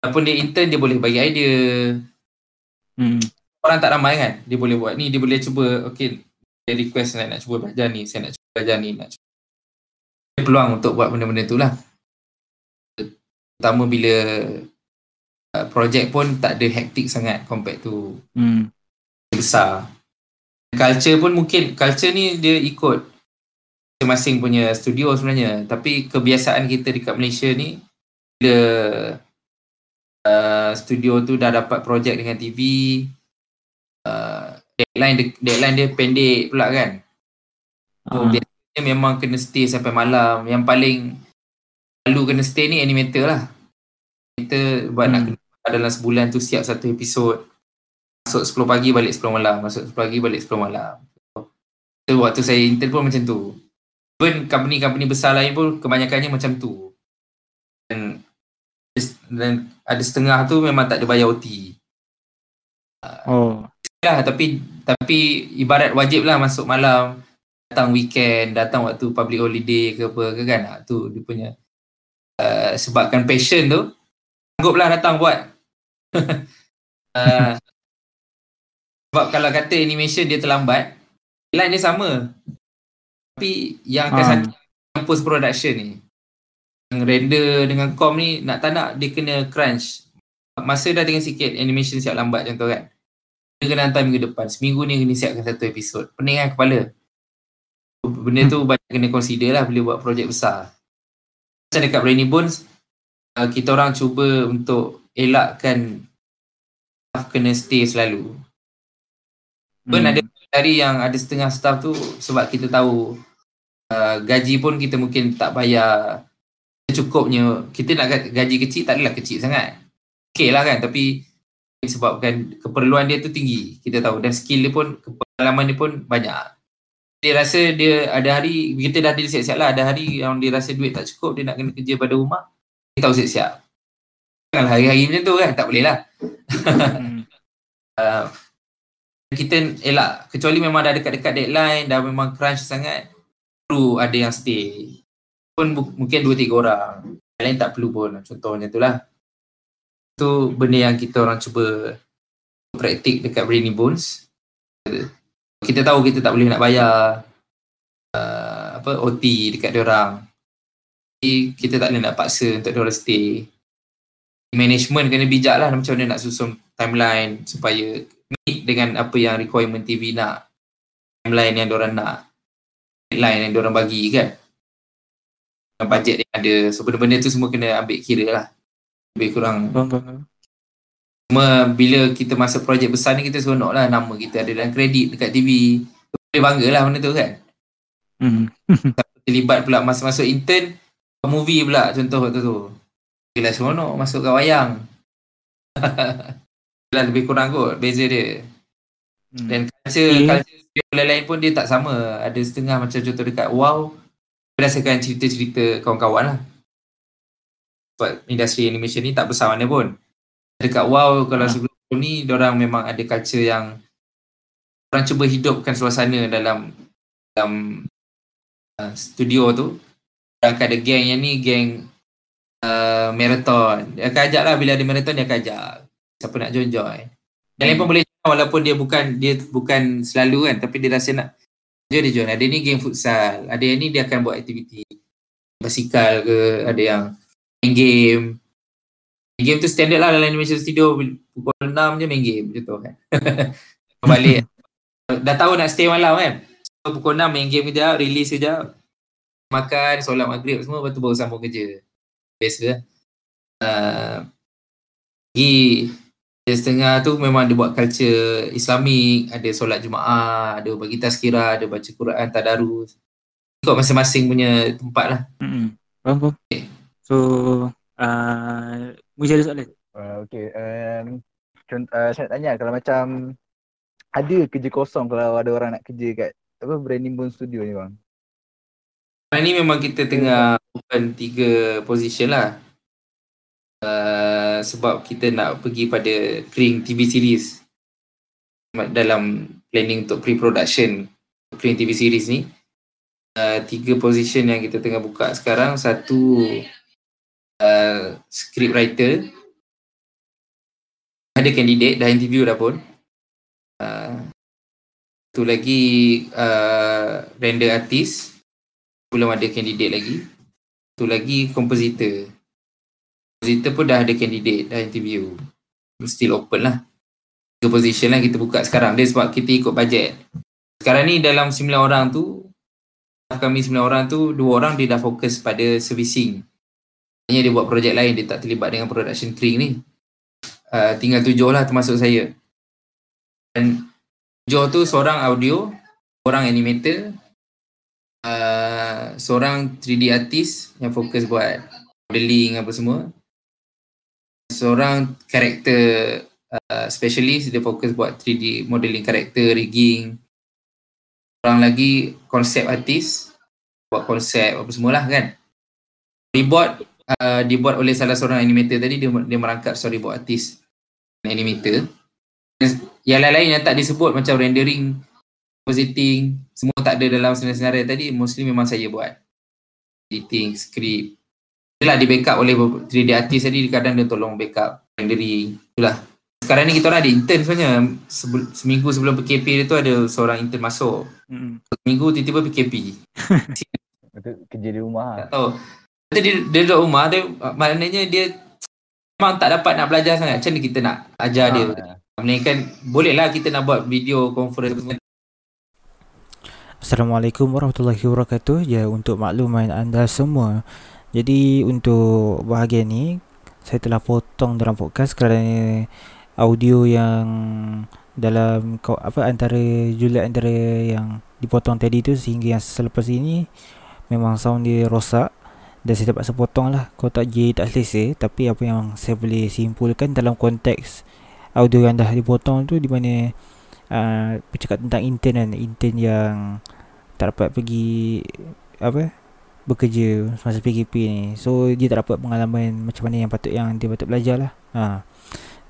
Walaupun dia intern dia boleh bagi idea. Hmm. Orang tak ramai kan. Dia boleh buat ni, dia boleh cuba okay dia request saya nak cuba belajar ni, saya nak cuba belajar ni, nak cuba. Peluang untuk buat benda-benda tu lah. Terutama bila uh, projek pun tak ada hektik sangat compared to Hmm. besar. Culture pun mungkin, culture ni dia ikut masing-masing punya studio sebenarnya. Tapi kebiasaan kita dekat Malaysia ni, bila uh, studio tu dah dapat projek dengan TV, uh, deadline, dia- deadline dia pendek pula kan. So, Ah. biasanya memang kena stay sampai malam. Yang paling lalu kena stay ni animator lah. Animator buat nak Hmm. kena dalam sebulan tu siap satu episod. Masuk 10 pagi balik 10 malam. Masuk 10 pagi balik 10 malam. So, waktu saya intern pun macam tu. Even company-company besar lain pun kebanyakannya macam tu. Dan, dan ada setengah tu memang tak ada bayar OT. Oh. lah tapi tapi ibarat wajib lah masuk malam datang weekend, datang waktu public holiday ke apa ke kan. Ah, tu dia punya uh, sebabkan passion tu sangguplah datang buat. uh, *laughs* sebab kalau kata animation dia terlambat, line dia sama. Tapi yang akan Ah. sakit post production ni. Yang render dengan com ni nak tak nak dia kena crunch. Masa dah dengan sikit animation siap lambat contoh kan. Dia kena hantar minggu depan. Seminggu ni kena siapkan satu episod. Pening kan kepala. Benda tu banyak kena consider lah bila buat projek besar. Macam dekat Brainy Bones, uh, kita orang cuba untuk elakkan staff kena stay selalu. Pun ada hari yang ada setengah staff tu sebab kita tahu uh, gaji pun kita mungkin tak bayar cukupnya. Kita nak ga- gaji kecil tak adalah kecil sangat. Okey lah kan tapi sebabkan keperluan dia tu tinggi. Kita tahu dan skill dia pun pengalaman dia pun banyak. Dia rasa dia ada hari kita dah deal siap-siap lah ada hari yang dia rasa duit tak cukup dia nak kena kerja pada rumah. Dia tahu siap-siap. Janganlah hari-hari macam tu kan tak boleh lah. Hmm. uh, *laughs* kita elak kecuali memang dah dekat-dekat deadline dah memang crunch sangat perlu ada yang stay pun bu- mungkin dua tiga orang yang lain tak perlu pun contohnya tu lah tu benda yang kita orang cuba praktik dekat Brainy Bones kita tahu kita tak boleh nak bayar uh, apa OT dekat diorang jadi kita tak boleh nak paksa untuk diorang stay. Management kena bijak lah macam mana nak susun timeline supaya meet dengan apa yang requirement TV nak timeline yang diorang nak deadline yang diorang bagi kan? Dan budget yang ada. So benda-benda tu semua kena ambil kira lah. Lebih kurang Faham, faham. Cuma bila kita masuk projek besar ni kita seronok lah nama kita ada dalam kredit dekat TV boleh bangga lah benda tu kan Hmm. *laughs* terlibat pula masa masuk intern movie pula contoh waktu tu Gila seronok masuk kat wayang *laughs* Lah lebih kurang kot beza dia Hmm. Dan culture, Okay. culture studio lain-lain pun dia tak sama. Ada setengah macam contoh dekat WOW, berdasarkan cerita-cerita kawan-kawan lah. Sebab industri animation ni tak besar mana pun. Dekat WOW kalau Ah. sebelum ni, orang memang ada culture yang orang cuba hidupkan suasana dalam dalam uh, studio tu. Dan akan ada geng yang ni, geng uh, marathon. Dia akan ajak lah bila ada marathon dia akan ajak. Siapa nak join-join. Yang lain pun boleh join walaupun dia bukan dia bukan selalu kan tapi dia rasa nak dia dia join. Ada ni game futsal, ada yang ni dia akan buat aktiviti basikal ke, ada yang main game. Game tu standard lah dalam animation studio pukul 6 je main game macam tu kan. *laughs* Balik dah tahu nak stay malam kan. So, pukul 6 main game kejap, release kejap. Makan, solat maghrib semua lepas tu baru sambung kerja. Biasa lah. Uh, lagi dia setengah tu memang dia buat culture Islamik, ada solat Jumaat, ada bagi tazkirah, ada baca Quran, tadarus. Ikut masing-masing punya tempat lah. Hmm. Faham, faham. So, uh, Muzi ada soalan? Uh, okay. Um, cont- uh, saya nak tanya kalau macam ada kerja kosong kalau ada orang nak kerja kat apa Branding Bone Studio ni bang. Sekarang ni memang kita tengah open tiga position lah. Uh, sebab kita nak pergi pada Kring TV series dalam planning untuk pre-production Kring TV series ni. Uh, tiga position yang kita tengah buka sekarang. Satu uh, script writer. Ada candidate, dah interview dah pun. Uh, satu lagi uh, render artist belum ada candidate lagi. Satu lagi kompozitor. Kompozitor pun dah ada candidate, dah interview. Still open lah. Tiga position lah kita buka sekarang. Dia sebab kita ikut bajet. Sekarang ni dalam 9 orang tu, kami 9 orang tu, dua orang dia dah fokus pada servicing. Hanya dia buat projek lain, dia tak terlibat dengan production kring ni. Uh, tinggal tujuh lah termasuk saya. Dan tujuh tu seorang audio, orang animator, uh, seorang 3D artist yang fokus buat modeling apa semua. Seorang karakter uh, specialist dia fokus buat 3D modeling karakter, rigging. Seorang lagi konsep artist buat konsep apa semualah kan. Storyboard uh, dibuat oleh salah seorang animator tadi dia dia merangkap storyboard artist dan animator. Yang lain-lain yang tak disebut macam rendering, compositing, semua tak ada dalam senarai-senarai tadi mostly memang saya buat. Editing script. Itulah di backup oleh 3D artist tadi kadang dia tolong backup rendering. Itulah. Sekarang ni kita orang ada intern sebenarnya. Sebel- seminggu sebelum PKP dia tu ada seorang intern masuk. Mm-mm. seminggu tiba-tiba PKP *laughs* kerja di rumah lah. tak tahu dia, dia duduk rumah dia maknanya dia memang tak dapat nak belajar sangat macam mana kita nak ajar dia Ah, Melainkan boleh lah kita nak buat video conference. Assalamualaikum warahmatullahi wabarakatuh. Ya, untuk makluman anda semua. Jadi untuk bahagian ni saya telah potong dalam podcast kerana audio yang dalam apa antara julat antara yang dipotong tadi tu sehingga yang selepas ini memang sound dia rosak dan saya terpaksa potong lah. Kau tak je tak selesa. Tapi apa yang saya boleh simpulkan dalam konteks audio yang dah dipotong tu di mana uh, bercakap tentang intern kan. Intern yang tak dapat pergi apa bekerja semasa PKP ni. So dia tak dapat pengalaman macam mana yang patut yang dia patut belajar lah. Ha.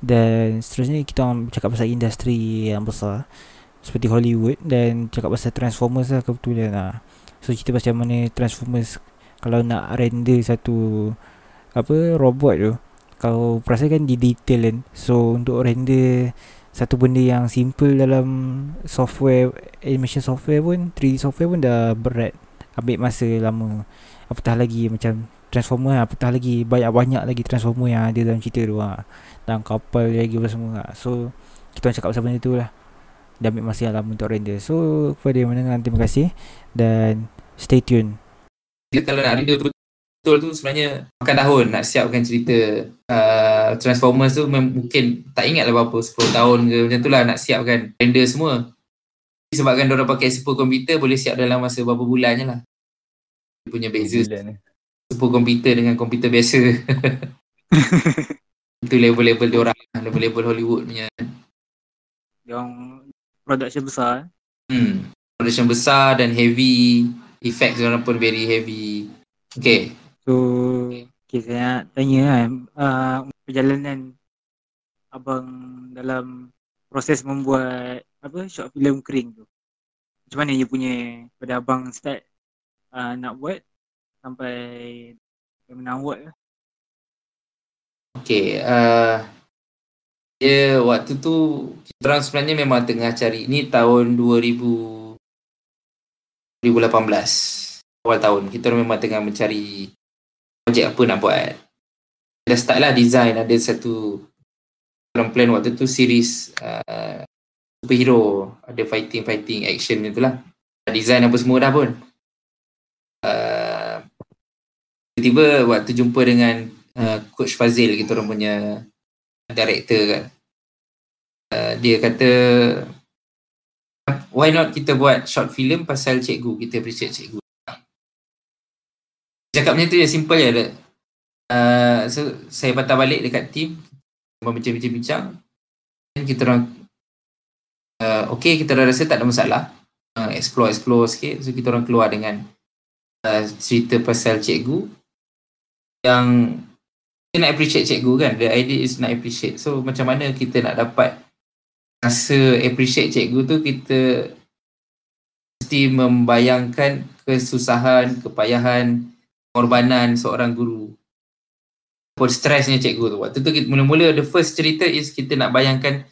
dan seterusnya kita orang bercakap pasal industri yang besar seperti Hollywood dan cakap pasal Transformers lah kebetulan lah so cerita pasal mana Transformers kalau nak render satu apa robot tu kau perasan kan di detail kan? So untuk render satu benda yang simple dalam software animation software pun 3D software pun dah berat. Ambil masa lama. Apatah lagi macam transformer lah, apatah lagi banyak-banyak lagi transformer yang ada dalam cerita tu ha. dalam kapal lagi apa semua ha. so kita orang cakap pasal benda tu lah. Dia ambil masa yang lama untuk render. So kepada yang mendengar terima kasih. Dan stay tune Dia kalau nak render betul tu sebenarnya makan tahun nak siapkan cerita uh, Transformers tu mungkin tak ingat lah berapa 10 tahun ke macam tu lah nak siapkan render semua sebabkan diorang pakai super komputer boleh siap dalam masa berapa bulan je lah dia punya beza bulan super komputer dengan komputer biasa *laughs* itu level-level diorang level-level Hollywood punya Yang production besar eh. Hmm. Production besar dan heavy. Effects orang pun very heavy. Okay. So okay, saya nak tanya kan uh, perjalanan abang dalam proses membuat apa short film kering tu. Macam mana dia punya pada abang start uh, nak buat sampai yang menang award lah. Okay. Uh, dia waktu tu kita sebenarnya memang tengah cari. Ni tahun 2000 2018. Awal tahun. Kita memang tengah mencari projek apa nak buat. Dah start lah design. Ada satu orang plan waktu tu series uh, superhero. Ada fighting-fighting action tu lah. Design apa semua dah pun. Uh, tiba-tiba waktu jumpa dengan uh, Coach Fazil kita orang punya director kan. Uh, dia kata why not kita buat short film pasal cikgu? Kita appreciate cikgu. Cakap macam tu je simple je. Uh, so, saya patah balik dekat team. Bincang-bincang. Dan kita orang uh, okay kita orang rasa tak ada masalah. Uh, explore explore sikit. So kita orang keluar dengan uh, cerita pasal cikgu yang kita nak appreciate cikgu kan? The idea is nak appreciate. So macam mana kita nak dapat rasa appreciate cikgu tu kita mesti membayangkan kesusahan, kepayahan, pengorbanan seorang guru. Apa stresnya cikgu tu? Waktu tu kita, mula-mula the first cerita is kita nak bayangkan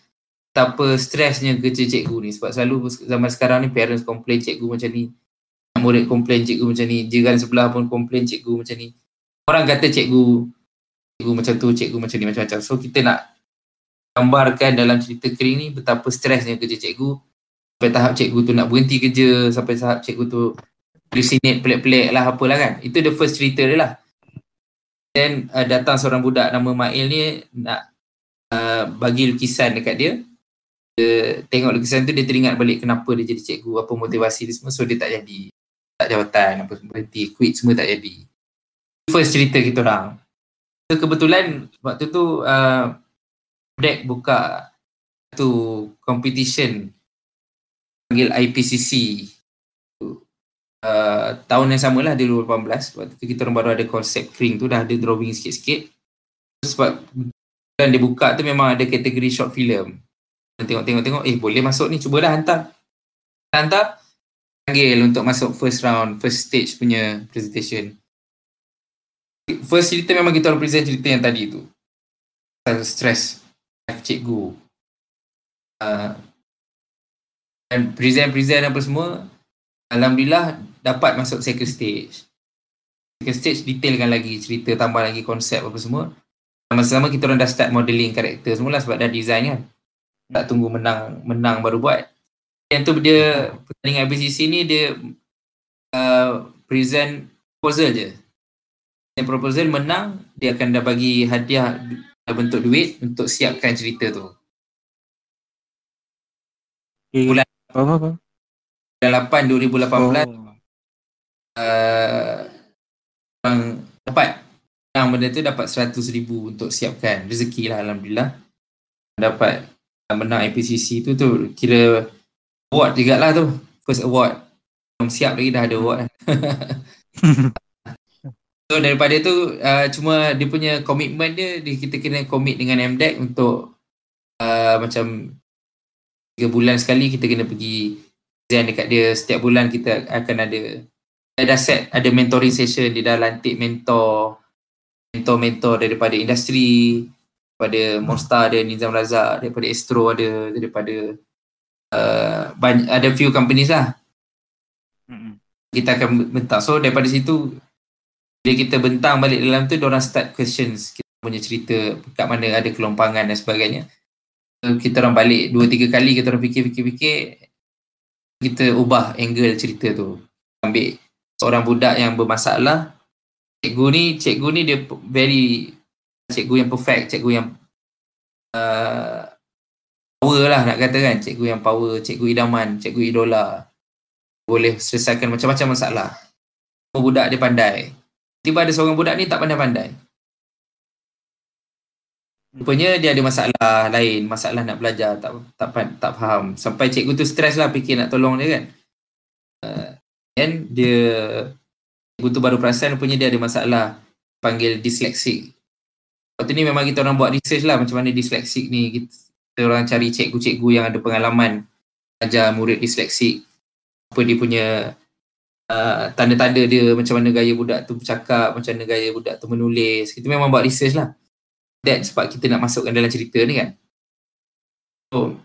betapa stresnya kerja cikgu ni. Sebab selalu zaman sekarang ni parents complain cikgu macam ni murid complain cikgu macam ni jiran sebelah pun complain cikgu macam ni. Orang kata cikgu cikgu macam tu, cikgu macam ni macam-macam. So kita nak gambarkan dalam cerita kering ni betapa stresnya kerja cikgu sampai tahap cikgu tu nak berhenti kerja sampai tahap cikgu tu hallucinate pelik-pelik lah apalah kan. Itu the first cerita dia lah. Then uh, datang seorang budak nama Mail ni nak uh, bagi lukisan dekat dia. Dia tengok lukisan tu dia teringat balik kenapa dia jadi cikgu, apa motivasi dia semua. So dia tak jadi. Tak jawatan, apa berhenti, quit semua tak jadi. First cerita kita orang. So, kebetulan waktu tu uh, Dek buka satu competition panggil IPCC uh, tahun yang sama lah 2018 waktu tu kita baru ada konsep kering tu dah ada drawing sikit-sikit. Sebab dan dia buka tu memang ada kategori short film. Tengok-tengok-tengok eh boleh masuk ni cubalah hantar. Hantar panggil untuk masuk first round, first stage punya presentation. First cerita memang kita orang present cerita yang tadi tu. Stress life cikgu. Uh, dan present-present apa semua, Alhamdulillah dapat masuk second stage. Second stage detailkan lagi cerita, tambah lagi konsep apa semua. Sama-sama kita orang dah start modeling karakter semula sebab dah design kan. Tak tunggu menang menang baru buat. Yang tu dia pertandingan IPCC ni dia uh, present proposal je. Yang proposal menang, dia akan dah bagi hadiah bentuk duit untuk siapkan cerita tu. Okay. Bulan- apa apa? Bulan 8 2018 Oh. uh, orang dapat yang benda tu dapat 100 ribu untuk siapkan rezeki lah Alhamdulillah dapat menang IPCC tu tu kira award juga lah tu first award belum siap lagi dah ada award *laughs* so daripada tu uh, cuma dia punya komitmen dia, dia kita kena commit dengan MDEC untuk uh, macam 3 bulan sekali kita kena pergi present dekat dia. Setiap bulan kita akan ada dia dah set ada mentoring session. Dia dah lantik mentor mentor-mentor daripada industri daripada Monstar ada Nizam Razak daripada Astro ada daripada uh, banyak, ada few companies lah. Kita akan bentang so daripada situ bila kita bentang balik dalam tu orang start questions. Kita punya cerita kat mana ada kelompangan dan sebagainya. So, kita orang balik dua tiga kali kita orang fikir-fikir-fikir kita ubah angle cerita tu. Ambil seorang budak yang bermasalah. Cikgu ni cikgu ni dia very cikgu yang perfect cikgu yang uh, power lah nak kata kan cikgu yang power cikgu idaman cikgu idola. Boleh selesaikan macam-macam masalah. Budak dia pandai tiba ada seorang budak ni tak pandai-pandai. Rupanya dia ada masalah lain masalah nak belajar tak tak tak faham. Sampai cikgu tu stres lah fikir nak tolong dia kan. Uh, then dia cikgu tu baru perasan rupanya dia ada masalah panggil dyslexic waktu ni memang kita orang buat research lah macam mana dyslexic ni. Kita, orang cari cikgu-cikgu yang ada pengalaman ajar murid dyslexic apa dia punya uh, tanda-tanda dia macam mana gaya budak tu bercakap macam mana gaya budak tu menulis. Kita memang buat research lah. That sebab kita nak masukkan dalam cerita ni kan. So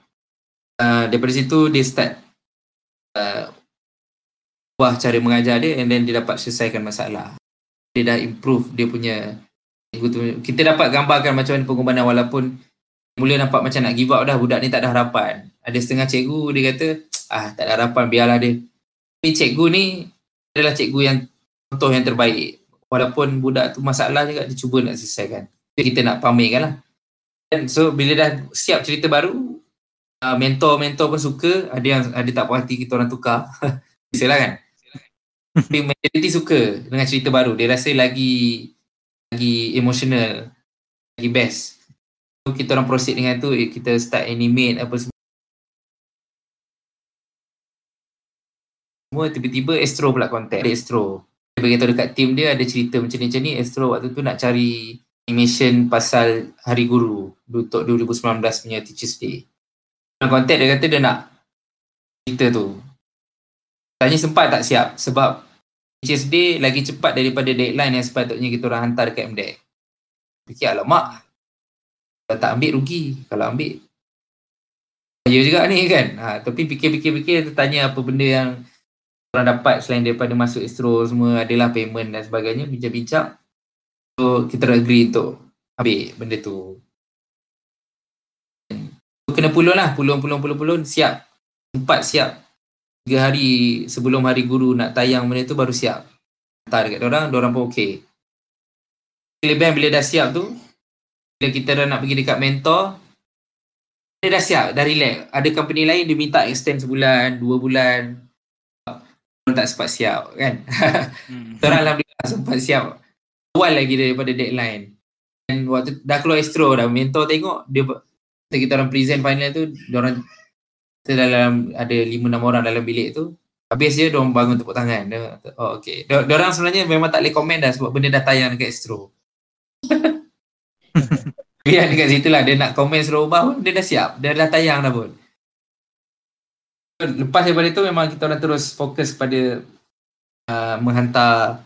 uh, daripada situ dia start uh, ubah cara mengajar dia and then dia dapat selesaikan masalah. Dia dah improve dia punya kita dapat gambarkan macam mana pengorbanan walaupun mula nampak macam nak give up dah budak ni tak ada harapan. Ada setengah cikgu dia kata ah tak ada harapan biarlah dia. Tapi cikgu ni adalah cikgu yang contoh yang terbaik. Walaupun budak tu masalah juga dia cuba nak selesaikan. Kita nak pamerkan lah. Dan so bila dah siap cerita baru uh, mentor-mentor pun suka. Ada yang ada tak puas hati kita orang tukar. *laughs* Biasalah kan? Tapi majority suka dengan cerita baru. Dia rasa lagi lagi emotional lagi best. So kita orang proceed dengan tu eh, kita start animate apa semua semua tiba-tiba Astro pula contact ada Astro. Dia beritahu dekat team dia ada cerita macam ni macam ni. Astro waktu tu nak cari animation pasal Hari Guru untuk 2019 punya Teachers Day. Dia contact dia kata dia nak cerita tu. Tanya sempat tak siap sebab Teachers Day lagi cepat daripada deadline yang sepatutnya kita orang hantar dekat MDEC fikir alamak kalau tak ambil rugi. Kalau ambil Ya juga ni kan. Ha, tapi fikir-fikir-fikir tanya apa benda yang orang dapat selain daripada masuk Astro semua adalah payment dan sebagainya bincang-bincang so kita agree untuk ambil benda tu. So, kena pulun lah pulun pulun pulun pulun siap. Sempat siap. Tiga hari sebelum hari guru nak tayang benda tu baru siap. Hantar dekat orang orang pun okey kelebihan bila dah siap tu bila kita dah nak pergi dekat mentor dia dah siap dah relax. Ada company lain dia minta extend sebulan dua bulan tak sempat siap kan? *laughs* Hmm. Orang Alhamdulillah sempat siap. Awal lagi daripada deadline. Dan waktu dah keluar Astro dah. Mentor tengok dia kita, kita orang present final tu dia orang kita dalam ada 5 6 orang dalam bilik tu. Habis je dia orang bangun tepuk tangan. Dia, oh okey dia, dia orang sebenarnya memang tak boleh komen dah sebab benda dah tayang dekat Astro. *laughs* Biar dekat situ lah. Dia nak komen suruh ubah pun dia dah siap. Dia dah tayang dah pun lepas daripada itu memang kita orang terus fokus pada uh, menghantar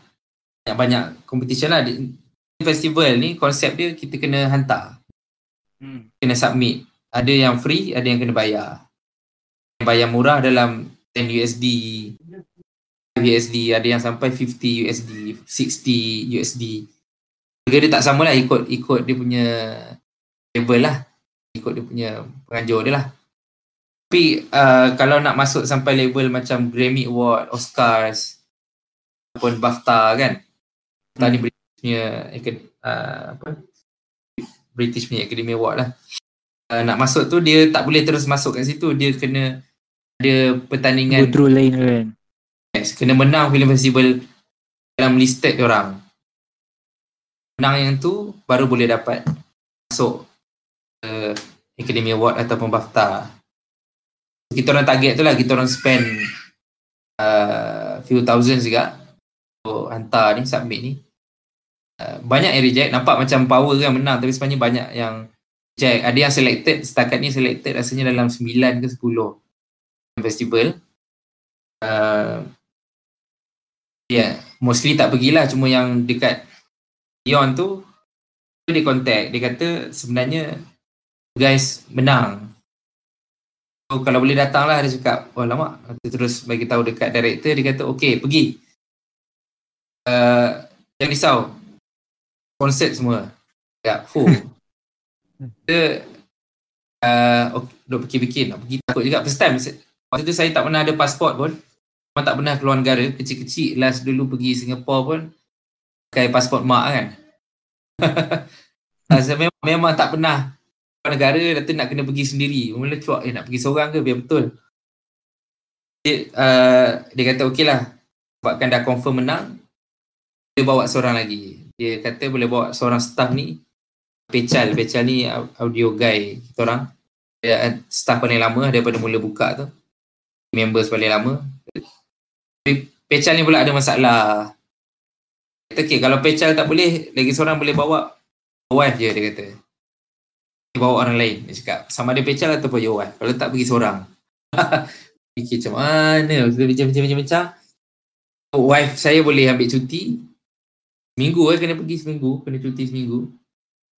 banyak-banyak competition lah. Di festival ni konsep dia kita kena hantar. Hmm. Kena submit. Ada yang free, ada yang kena bayar. Yang bayar murah dalam 10 USD, 5 USD, ada yang sampai 50 USD, 60 USD. Harga dia tak sama lah ikut ikut dia punya level lah. Ikut dia punya penganjur dia lah. Tapi uh, kalau nak masuk sampai level macam Grammy Award, Oscars ataupun BAFTA kan. BAFTA ni British punya uh, apa? British punya Academy Award lah. Uh, nak masuk tu dia tak boleh terus masuk kat situ. Dia kena ada Go pertandingan through lain kan. Yes, kena menang film festival dalam listed orang. Menang yang tu baru boleh dapat masuk uh, Academy Award ataupun BAFTA. Kita orang target tu lah, kita orang spend uh, few thousands juga untuk hantar ni, submit ni. Uh, banyak yang reject, nampak macam power kan menang tapi sebenarnya banyak yang reject. Ada yang selected, setakat ni selected rasanya dalam 9 ke 10 festival. Uh, yeah, mostly tak pergilah cuma yang dekat Dion tu dia contact, dia kata sebenarnya guys menang. So, kalau boleh datang lah dia cakap, oh lama, dia terus bagi tahu dekat director, dia kata okay pergi. Uh, jangan risau, konsert semua. Ya, full. *laughs* dia uh, okay, duk fikir-fikir nak pergi takut juga first time. Waktu tu saya tak pernah ada pasport pun. Memang tak pernah keluar negara. Kecil-kecil last dulu pergi Singapore pun pakai pasport mak kan. *laughs* Saya memang, memang tak pernah negara kata nak kena pergi sendiri. Mula cuak eh nak pergi seorang ke biar betul. Dia, uh, dia kata okey lah. Sebabkan dah confirm menang. Dia bawa seorang lagi. Dia kata boleh bawa seorang staff ni. Pecal. Pecal ni audio guy kita orang. Dia staff paling lama daripada mula buka tu. Members paling lama. Pecal ni pula ada masalah. Kata okay, kalau Pecal tak boleh, lagi seorang boleh bawa wife je dia kata. Bawa orang lain. Dia cakap sama ada Pecal ataupun your wife. Kalau tak pergi seorang. *laughs* Fikir macam mana. Macam-macam-macam. Wife saya boleh ambil cuti. Seminggu eh, kena pergi seminggu. Kena cuti seminggu.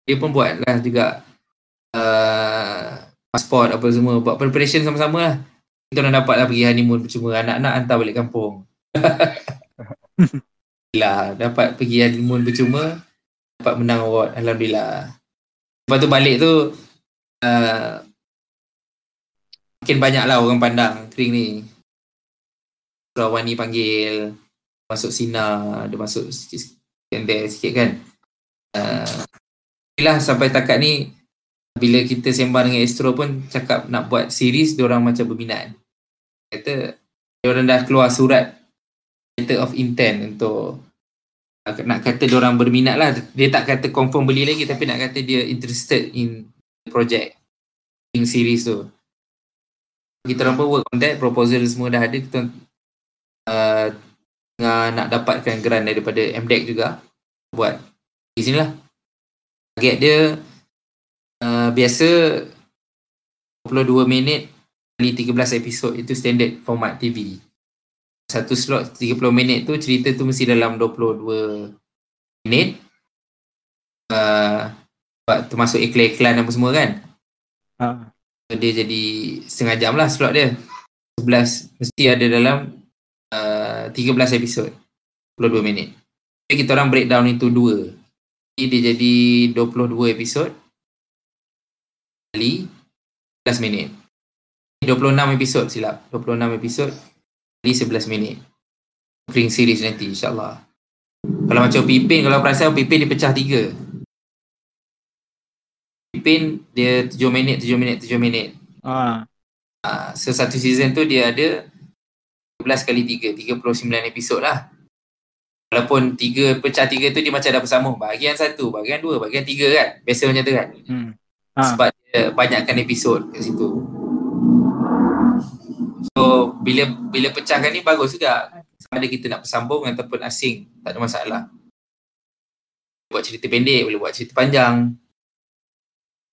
Dia pun buat lah juga uh, pasport apa semua. Buat preparation sama-sama lah kita orang dapat lah pergi honeymoon percuma anak-anak hantar balik kampung *laughs* lah dapat pergi honeymoon percuma dapat menang award Alhamdulillah lepas tu balik tu uh, makin banyak lah orang pandang kering ni. Surah Wani panggil masuk Sina dia masuk sikit sikit kan. Uh, sampai takat ni bila kita sembang dengan Astro pun cakap nak buat series orang macam berminat. Kata orang dah keluar surat letter of intent untuk nak kata dia orang berminat lah. Dia tak kata confirm beli lagi tapi nak kata dia interested in project. In series tu. Kita orang pun work on that. Proposal semua dah ada. Kita uh, nak dapatkan grant daripada MDEC juga buat. Di sini lah. Target dia uh, biasa 22 minit kali 13 episod. Itu standard format TV. Satu slot 30 minit tu cerita tu mesti dalam 22 minit. Uh, termasuk iklan-iklan apa semua kan. Ha. So, dia jadi setengah jam lah slot dia. 11 mesti ada dalam uh, 13 episod. 22 minit. Jadi kita orang breakdown itu dua. Jadi dia jadi 22 episod kali 11 minit. 26 episod silap. 26 episod kali 11 minit. Spring series nanti insyaAllah. Kalau macam Pipin, kalau perasan Pipin dia pecah tiga. Pipin dia 7 minit, 7 minit, 7 minit. Ha. Uh, so satu season tu dia ada 12 kali 3, 39 episod lah. Walaupun tiga pecah tiga tu dia macam dah bersambung. Bahagian satu, bahagian dua, bahagian tiga kan. Biasa macam tu kan. Hmm. Ha. Sebab dia banyakkan episod kat situ. So bila bila pecahkan ni bagus juga. Sama ada kita nak bersambung ataupun asing, tak ada masalah. Buat cerita pendek, boleh buat cerita panjang.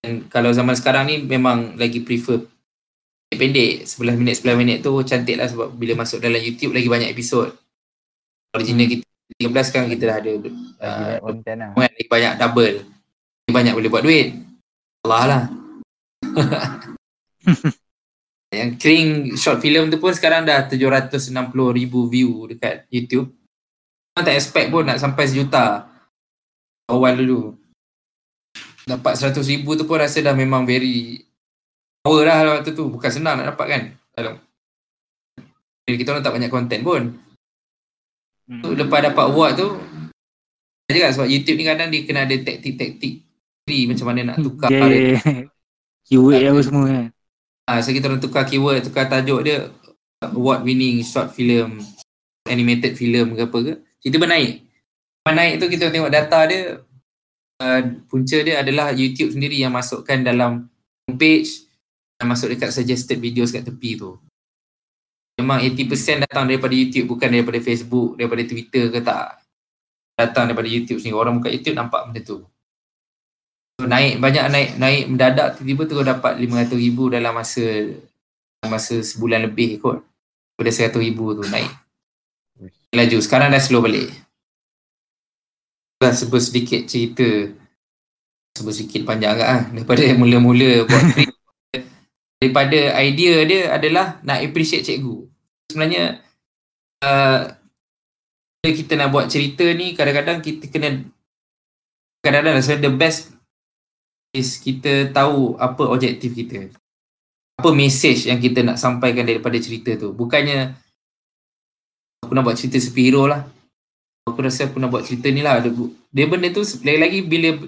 Dan kalau zaman sekarang ni memang lagi prefer pendek 11 minit 11 minit tu cantik lah sebab bila masuk dalam YouTube lagi banyak episod original Hmm. kita 13 kan kita dah ada uh, banyak lah. lagi banyak double lagi banyak boleh buat duit Allah lah *laughs* yang Kring short film tu pun sekarang dah 760 ribu view dekat YouTube. Orang tak expect pun nak sampai sejuta. Awal dulu. Dapat 100 ribu tu pun rasa dah memang very power lah waktu tu. Bukan senang nak dapat kan? Dalam Bila kita orang tak banyak konten pun. Hmm. tu lepas dapat award tu saya cakap sebab YouTube ni kadang dia kena ada taktik-taktik sendiri macam mana nak tukar dia. *laughs* Dia keyword apa semua kan. Ah, so kita orang tukar keyword, tukar tajuk dia award winning short film, animated film ke apa ke. Kita bernaik. Naik tu kita tengok data dia uh, punca dia adalah YouTube sendiri yang masukkan dalam homepage yang masuk dekat suggested videos kat tepi tu. Memang 80% datang daripada YouTube bukan daripada Facebook, daripada Twitter ke tak. Datang daripada YouTube sendiri. Orang buka YouTube nampak benda tu. Naik banyak naik naik mendadak tiba-tiba terus dapat 500 ribu dalam masa masa sebulan lebih kot. Pada 100 ribu tu naik. Laju. Sekarang dah slow balik. Dah sebut sedikit cerita sebut sedikit panjang agak lah. Daripada *laughs* mula-mula buat creep. Daripada idea dia adalah nak appreciate cikgu. Sebenarnya uh, kita nak buat cerita ni kadang-kadang kita kena kadang-kadang the best is kita tahu apa objektif kita. Apa message yang kita nak sampaikan daripada cerita tu. Bukannya aku nak buat cerita superhero lah. Aku rasa aku nak buat cerita ni lah. Dia- benda tu lagi-lagi bila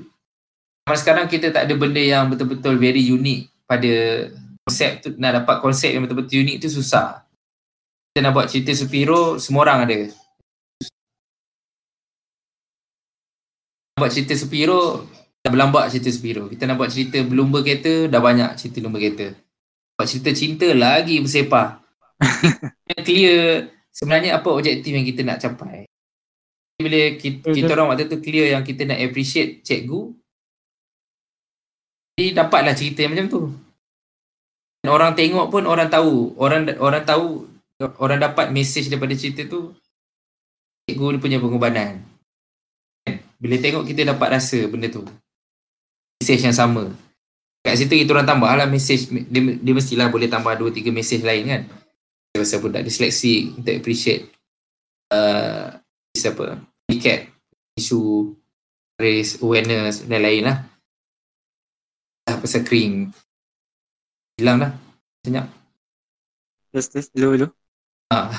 zaman sekarang kita tak ada benda yang betul-betul very unique pada konsep tu. Nak dapat konsep yang betul-betul unik tu susah. Kita nak buat cerita superhero, semua orang ada. Buat cerita superhero, dah berlambak cerita superhero. Kita nak buat cerita berlumba kereta, dah banyak cerita lumba kereta. Buat cerita cinta lagi bersepah. *laughs* Clear sebenarnya apa objektif yang kita nak capai. Bila kita, kita orang waktu tu clear yang kita nak appreciate cikgu, jadi dapatlah cerita yang macam tu. Dan orang tengok pun orang tahu, orang orang tahu orang dapat message daripada cerita tu cikgu dia punya pengorbanan. Bila tengok kita dapat rasa benda tu. Message yang sama. Kat situ kita orang tambah lah message dia, dia mestilah boleh tambah 2 3 message lain kan. Pasal budak disleksi kita appreciate uh, siapa? Tiket isu race awareness dan lain lah. Dah pasal kering. Hilang dah. Senyap. Test test dulu dulu. Ha.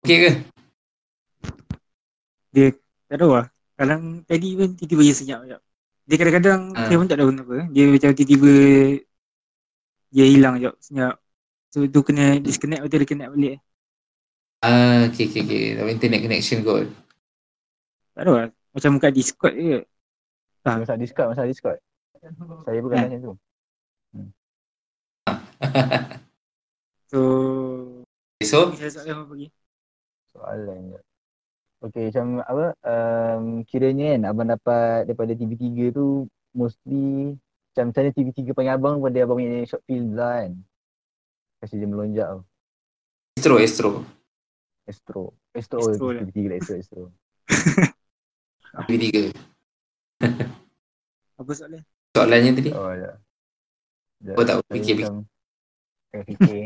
Okey ke? Tak tahu lah. Kadang tadi pun tiba-tiba dia senyap sekejap. Dia kadang-kadang Ah. saya pun tak tahu kenapa. Dia macam tiba-tiba dia hilang sekejap senyap. So tu kena disconnect betul dia connect balik. Ah, okey okey okey. Tapi internet connection kot. Tak tahu lah. Macam kat Discord je. Masalah Discord, masalah Discord. Saya bukan Eh. macam tu. *laughs* So so, saya soalan apa lagi? Soalan je. Okay, macam apa, um, kiranya kan abang dapat daripada TV3 tu mostly macam macam mana TV3 panggil abang pada abang punya short film lah kan. Kasi dia melonjak tau. Astro Astro. Astro. Astro, Astro oh, lah. TV3 lah Astro, Astro. *laughs* TV3. *laughs* Apa soalan? Soalannya tadi. Oh ya. Oh, tak Saya fikir, macam Tengah fikir.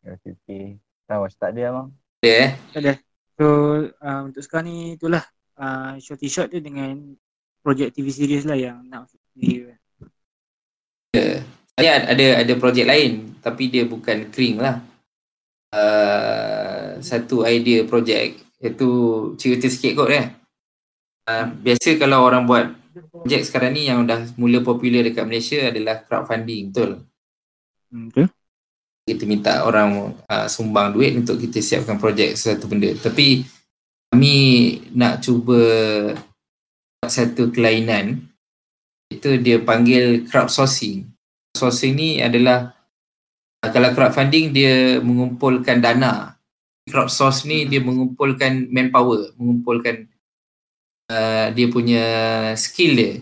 Tengah fikir. Tahu macam tak ada abang. Ada eh. So uh, untuk sekarang ni itulah uh, shorty short tu dengan projek TV series lah yang nak masuk TV. Saya ada ada projek lain tapi dia bukan kering lah. Uh, satu idea projek iaitu cerita sikit kot eh. Uh, biasa kalau orang buat projek sekarang ni yang dah mula popular dekat Malaysia adalah crowdfunding betul. Hmm, betul? Kita minta orang uh, sumbang duit untuk kita siapkan projek sesuatu benda. Tapi kami nak cuba buat satu kelainan itu dia panggil crowdsourcing. Crowdsourcing ni adalah uh, kalau crowdfunding dia mengumpulkan dana. Crowdsource ni dia mengumpulkan manpower, mengumpulkan uh, dia punya skill dia.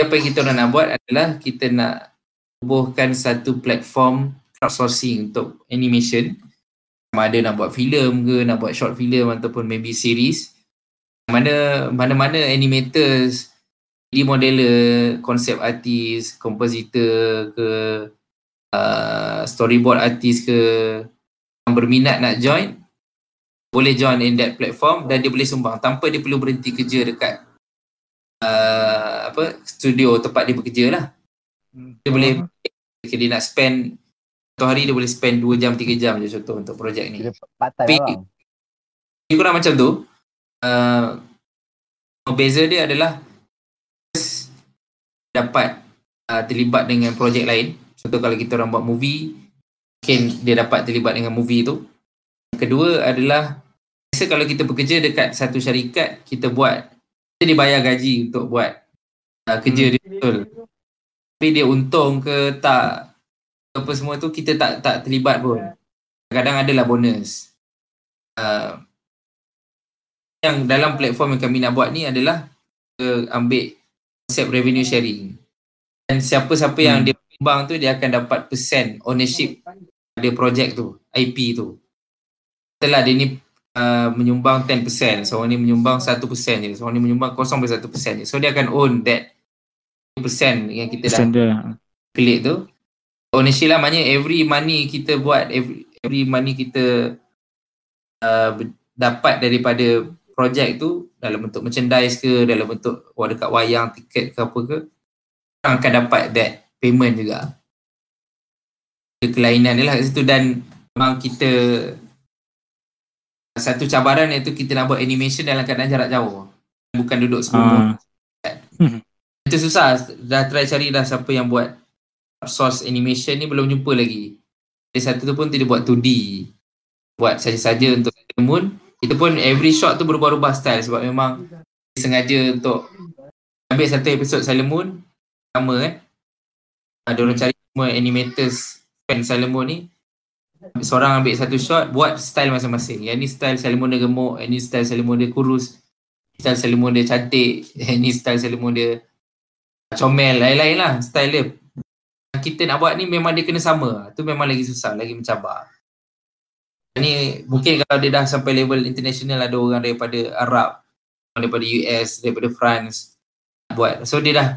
Apa yang kita orang nak buat adalah kita nak tubuhkan satu platform crowdsourcing untuk animation sama ada nak buat filem ke nak buat short film ataupun maybe series mana mana-mana animators 3D modeler, konsep artis, kompositor ke uh, storyboard artis ke yang berminat nak join boleh join in that platform dan dia boleh sumbang tanpa dia perlu berhenti kerja dekat uh, apa studio tempat dia bekerja lah. Dia boleh jika dia nak spend satu hari dia boleh spend 2 jam 3 jam je contoh untuk projek ni. Kira Tapi-. Lebih kurang macam tu. Uh, beza dia adalah dapat uh, terlibat dengan projek lain. Contoh kalau kita orang buat movie, mungkin dia dapat terlibat dengan movie tu. Yang kedua adalah biasa kalau kita bekerja dekat satu syarikat, kita buat kita dibayar gaji untuk buat uh, kerja dia betul. Tapi dia untung ke tak apa semua tu kita tak tak terlibat pun. Kadang adalah bonus. Uh, yang dalam platform yang kami nak buat ni adalah uh, ambil konsep revenue sharing. Dan siapa-siapa yang Hmm. dia sumbang tu dia akan dapat persen ownership pada projek tu, IP tu. Setelah dia ni uh, menyumbang 10%, seorang ni menyumbang 1% je, seorang ni menyumbang 0.1% je. So dia akan own that persen yang kita dah klik tu ownership lah maknanya every money kita buat every, every money kita uh, dapat daripada projek tu dalam bentuk merchandise ke dalam bentuk wah dekat wayang tiket ke apa ke orang akan dapat that payment juga. Kelainan dia lah kat situ dan memang kita satu cabaran iaitu kita nak buat animation dalam keadaan jarak jauh. Bukan duduk sebelum Ah, itu susah. Dah try cari dah siapa yang buat source animation ni belum jumpa lagi. Ada satu tu pun dia buat 2D. Buat saja-saja untuk Sailor Moon. Itu pun every shot tu berubah-ubah style sebab memang dia sengaja untuk ambil satu episod Sailor Moon sama eh. Ada orang cari semua animators fan Sailor Moon ni. Seorang ambil satu shot buat style masing-masing. Yang ni style Sailor Moon dia gemuk, yang ni style Sailor Moon dia kurus, style Sailor Moon dia cantik, *laughs* yang ni style Sailor Moon dia comel lain-lain lah style dia Kita nak buat ni memang dia kena sama. Tu memang lagi susah lagi mencabar. Ni mungkin kalau dia dah sampai level international ada orang daripada Arab daripada US daripada France buat. So dia dah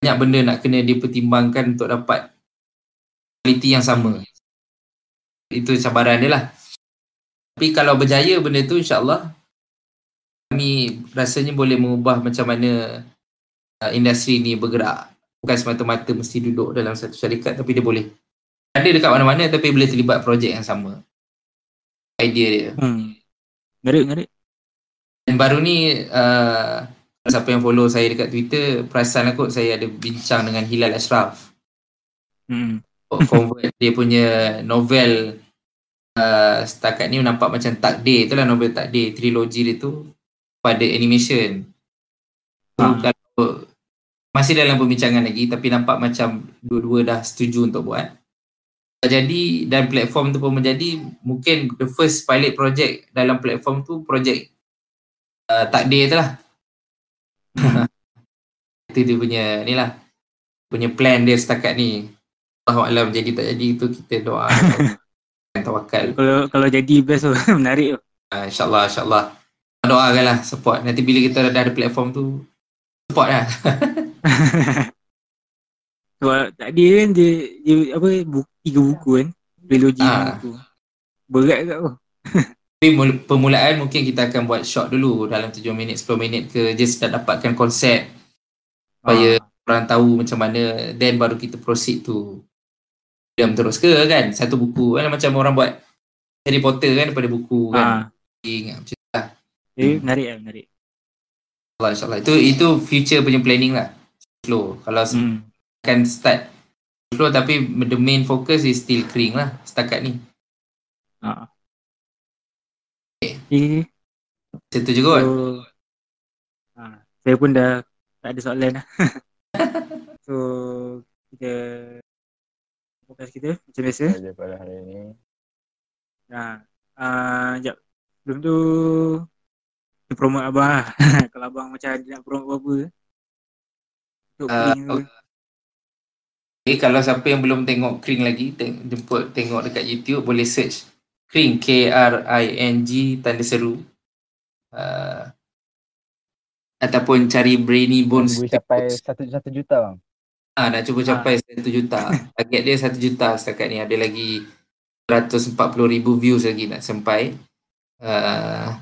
banyak benda nak kena dipertimbangkan untuk dapat kualiti yang sama. Itu cabaran dia lah. Tapi kalau berjaya benda tu insyaAllah kami rasanya boleh mengubah macam mana uh, industri ni bergerak. Bukan semata-mata mesti duduk dalam satu syarikat tapi dia boleh ada dekat mana-mana tapi boleh terlibat projek yang sama. Idea dia. hmm. Menarik, menarik. Dan baru ni uh, siapa yang follow saya dekat Twitter perasan aku saya ada bincang dengan Hilal Ashraf. Hmm. convert dia punya novel uh, setakat ni nampak macam takdir tu lah novel takdir trilogi dia tu pada animation. So, Ah. kalau masih dalam perbincangan lagi tapi nampak macam dua-dua dah setuju untuk buat. Jadi dan platform tu pun menjadi mungkin the first pilot project dalam platform tu project uh, takdir tu lah. *laughs* Itu dia punya ni lah punya plan dia setakat ni. Allah Alam jadi tak jadi itu kita doa *laughs* tawakal. Kalau kalau jadi best tu *laughs* menarik tu. Uh, InsyaAllah, insyaAllah. Doakanlah support. Nanti bila kita dah ada platform tu, support lah. *laughs* Sebab tadi kan dia, dia apa buku, tiga buku kan. Trilogi Ah. buku. Berat kat tu. *laughs* Tapi mul- permulaan mungkin kita akan buat short dulu dalam 7 minit, 10 minit ke just nak dapatkan konsep supaya orang tahu macam mana then baru kita proceed tu film terus ke kan satu buku kan macam orang buat Harry Potter kan daripada buku kan Ah. ingat macam tu lah Jadi menarik lah, menarik. InsyaAllah, insyaAllah itu, itu future punya planning lah slow kalau Hmm. akan start flow tapi the main focus is still kering lah setakat ni Ah. Okay. Okay. Macam tu je kot So, ha, saya pun dah tak ada soalan lah. *laughs* so, kita podcast kita macam biasa. Saja pada hari ini. Ha, uh, jap. Sebelum tu, kita promote abang lah. *laughs* Kalau abang macam ada nak promote apa-apa. Ah, tu. Okay, kalau siapa yang belum tengok Kring lagi, teng- jemput tengok dekat YouTube, boleh search Kring, K-R-I-N-G, tanda seru. Uh, ataupun cari Brainy Bones. Boleh capai satu, satu juta bang. Ah, nak cuba capai satu juta. Target dia satu juta setakat ni. Ada lagi 140 ribu views lagi nak sampai. Uh,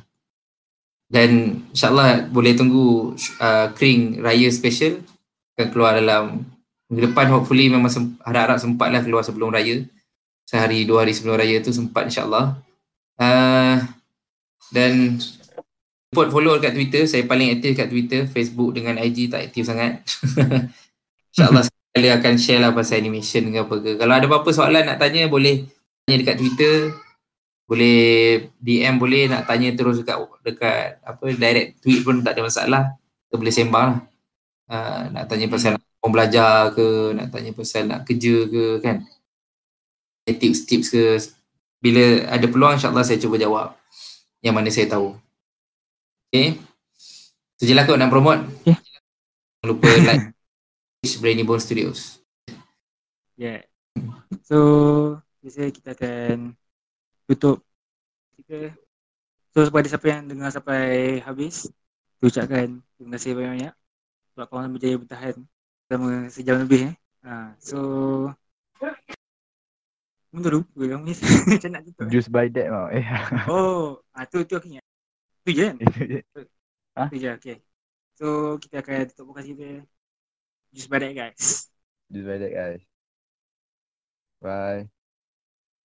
dan insyaAllah boleh tunggu uh, Kring Raya Special akan keluar dalam minggu depan hopefully memang sem- harap-harap sempat lah keluar sebelum raya. Sehari dua hari sebelum raya tu sempat insyaAllah. Uh, dan support follow dekat Twitter. Saya paling aktif kat Twitter. Facebook dengan IG tak aktif sangat. *laughs* InsyaAllah sekali akan share lah pasal animation ke apa ke. Kalau ada apa-apa soalan nak tanya boleh tanya dekat Twitter. Boleh DM boleh nak tanya terus dekat dekat apa direct tweet pun tak ada masalah. Kita boleh sembang lah. Uh, nak tanya pasal nak belajar ke, nak tanya pasal nak kerja ke kan. Tips-tips ke. Bila ada peluang insyaAllah saya cuba jawab. Yang mana saya tahu. Okay. Itu je lah kot nak promote. Okay. Jangan lupa *laughs* like Brainy Bone Studios. Yeah. So, biasa kita akan tutup kita. So, kepada siapa yang dengar sampai habis, ucapkan terima kasih banyak-banyak sebab korang berjaya bertahan selama sejam lebih eh. Ha, so, Mundur dulu, ni *laughs* macam nak tutup. eh. Juice by that bang. Eh. *laughs* Oh, ah tu tu aku ingat. Tu je kan? *laughs* Itu je. Tu je, okay. So, kita akan tutup podcast kita. Just by that guys. Juice by that guys. Bye.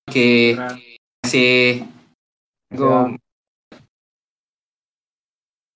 Okay. Terima kasih. Assalamualaikum.